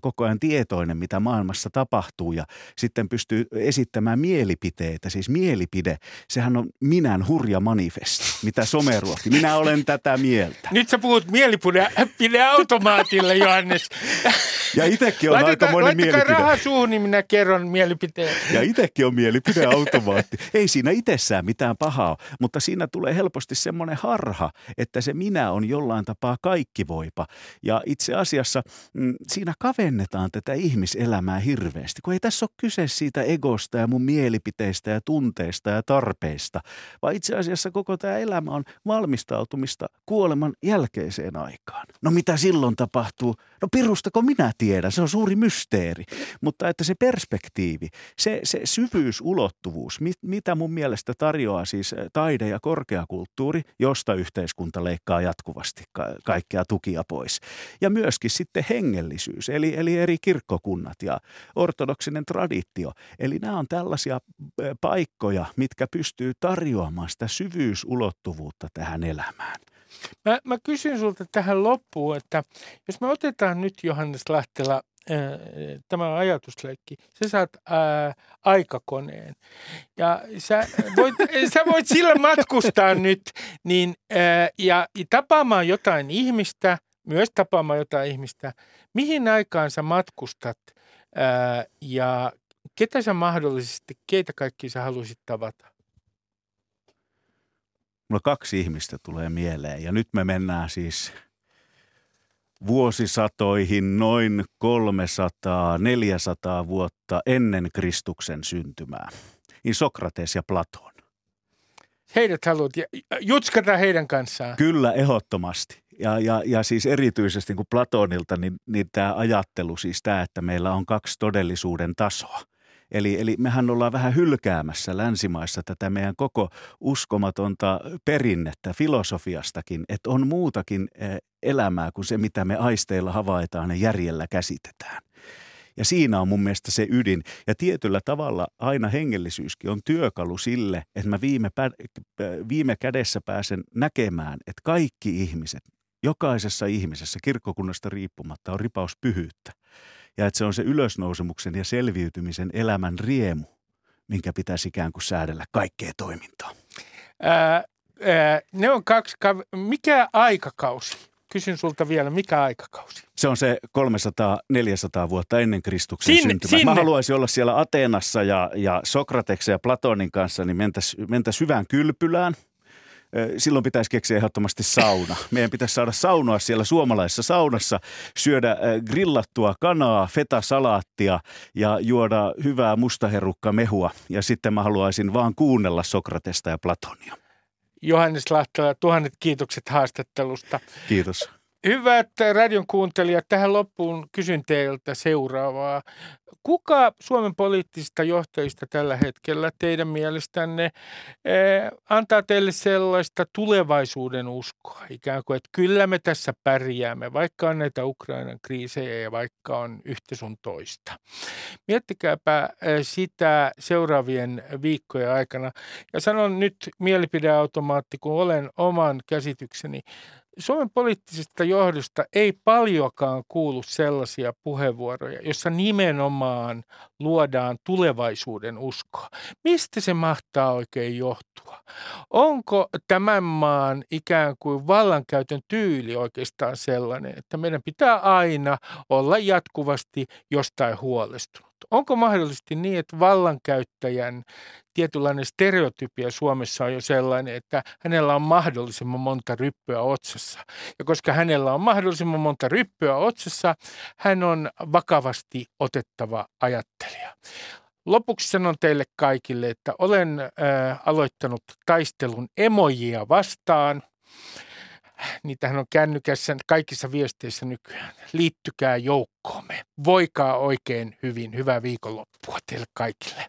koko ajan tietoinen, mitä maailmassa tapahtuu ja sitten pystyy esittämään mielipiteitä. Siis mielipide, sehän on minän hurja manifesti, mitä some ruokki. Minä olen tätä mieltä. Nyt sä puhut mielipideautomaatille, Johannes. Ja itsekin on aika moni mielipide. rahaa suuhun, niin minä kerron mielipiteen. Ja itsekin on mielipideautomaatti. Ei siinä itsessään mitään pahaa, mutta siinä tulee helposti semmoinen harha, että se minä on jollain tapaa kaikkivoipa. Ja itse asiassa mm, siinä kavennetaan tätä ihmiselämää hirveästi, kun ei tässä ole kyse siitä egosta ja mun mielipiteistä ja tunteista ja tarpeista, vaan itse asiassa koko tämä elämä on valmistautumista kuoleman jälkeiseen aikaan. No mitä silloin tapahtuu? No pirustako minä tiedän, se on suuri mysteeri. Mutta että se perspektiivi, se, se syvyysulottuvuus, mit, mitä mun mielestä tarjoaa siis taide ja korkeakulttuuri, josta yhteiskunta leikkaa jatkuvasti ka- kaikkea tukia pois. Ja myöskin sitten hengellisyys, eli, eli eri kirkkokunnat ja ortodoksinen traditio. Eli nämä on tällaisia paikkoja, mitkä pystyy tarjoamaan sitä syvyysulottuvuutta tähän elämään. Mä, mä kysyn sulta tähän loppuun, että jos me otetaan nyt Johannes Lahtela tämä on ajatusleikki, sä saat ää, aikakoneen ja sä voit, sä voit sillä matkustaa nyt niin, ää, ja tapaamaan jotain ihmistä, myös tapaamaan jotain ihmistä, mihin aikaan sä matkustat ää, ja ketä sä mahdollisesti, keitä kaikki sä haluaisit tavata? Mulla kaksi ihmistä tulee mieleen ja nyt me mennään siis vuosisatoihin noin 300-400 vuotta ennen Kristuksen syntymää. Niin Sokrates ja Platon. Heidät haluat jutskata heidän kanssaan. Kyllä, ehdottomasti. Ja, ja, ja siis erityisesti niin kuin Platonilta, niin, niin tämä ajattelu, siis tämä, että meillä on kaksi todellisuuden tasoa. Eli, eli mehän ollaan vähän hylkäämässä länsimaissa tätä meidän koko uskomatonta perinnettä filosofiastakin, että on muutakin eh, elämää kuin se, mitä me aisteilla havaitaan ja järjellä käsitetään. Ja siinä on mun mielestä se ydin. Ja tietyllä tavalla aina hengellisyyskin on työkalu sille, että mä viime, viime kädessä pääsen näkemään, että kaikki ihmiset, jokaisessa ihmisessä kirkkokunnasta riippumatta on ripaus pyhyyttä ja että se on se ylösnousemuksen ja selviytymisen elämän riemu, minkä pitäisi ikään kuin säädellä kaikkea toimintaa. Ää, ää, ne on kaksi, mikä aikakausi? Kysyn sulta vielä, mikä aikakausi? Se on se 300-400 vuotta ennen Kristuksen sinne, syntymää. Sinne. Mä haluaisin olla siellä Ateenassa ja, ja Sokrateksen ja Platonin kanssa, niin mentäisiin mentäisi syvään kylpylään – silloin pitäisi keksiä ehdottomasti sauna. Meidän pitäisi saada saunoa siellä suomalaisessa saunassa, syödä grillattua kanaa, fetasalaattia ja juoda hyvää mustaherukka mehua. Ja sitten mä haluaisin vaan kuunnella Sokratesta ja Platonia. Johannes Lahtela, tuhannet kiitokset haastattelusta. Kiitos. Hyvät radion kuuntelijat, tähän loppuun kysyn teiltä seuraavaa. Kuka Suomen poliittisista johtajista tällä hetkellä teidän mielestänne eh, antaa teille sellaista tulevaisuuden uskoa, ikään kuin, että kyllä me tässä pärjäämme, vaikka on näitä Ukrainan kriisejä ja vaikka on yhtä sun toista. Miettikääpä eh, sitä seuraavien viikkojen aikana. Ja sanon nyt mielipideautomaatti, kun olen oman käsitykseni Suomen poliittisesta johdosta ei paljonkaan kuulu sellaisia puheenvuoroja, jossa nimenomaan luodaan tulevaisuuden uskoa. Mistä se mahtaa oikein johtua? Onko tämän maan ikään kuin vallankäytön tyyli oikeastaan sellainen, että meidän pitää aina olla jatkuvasti jostain huolestunut? Onko mahdollisesti niin, että vallankäyttäjän tietynlainen stereotypia Suomessa on jo sellainen, että hänellä on mahdollisimman monta ryppyä otsassa. Ja koska hänellä on mahdollisimman monta ryppyä otsassa, hän on vakavasti otettava ajattelija. Lopuksi sanon teille kaikille, että olen äh, aloittanut taistelun emojia vastaan. Niitähän on kännykässä kaikissa viesteissä nykyään. Liittykää joukkoomme. Voikaa oikein hyvin. Hyvää viikonloppua teille kaikille.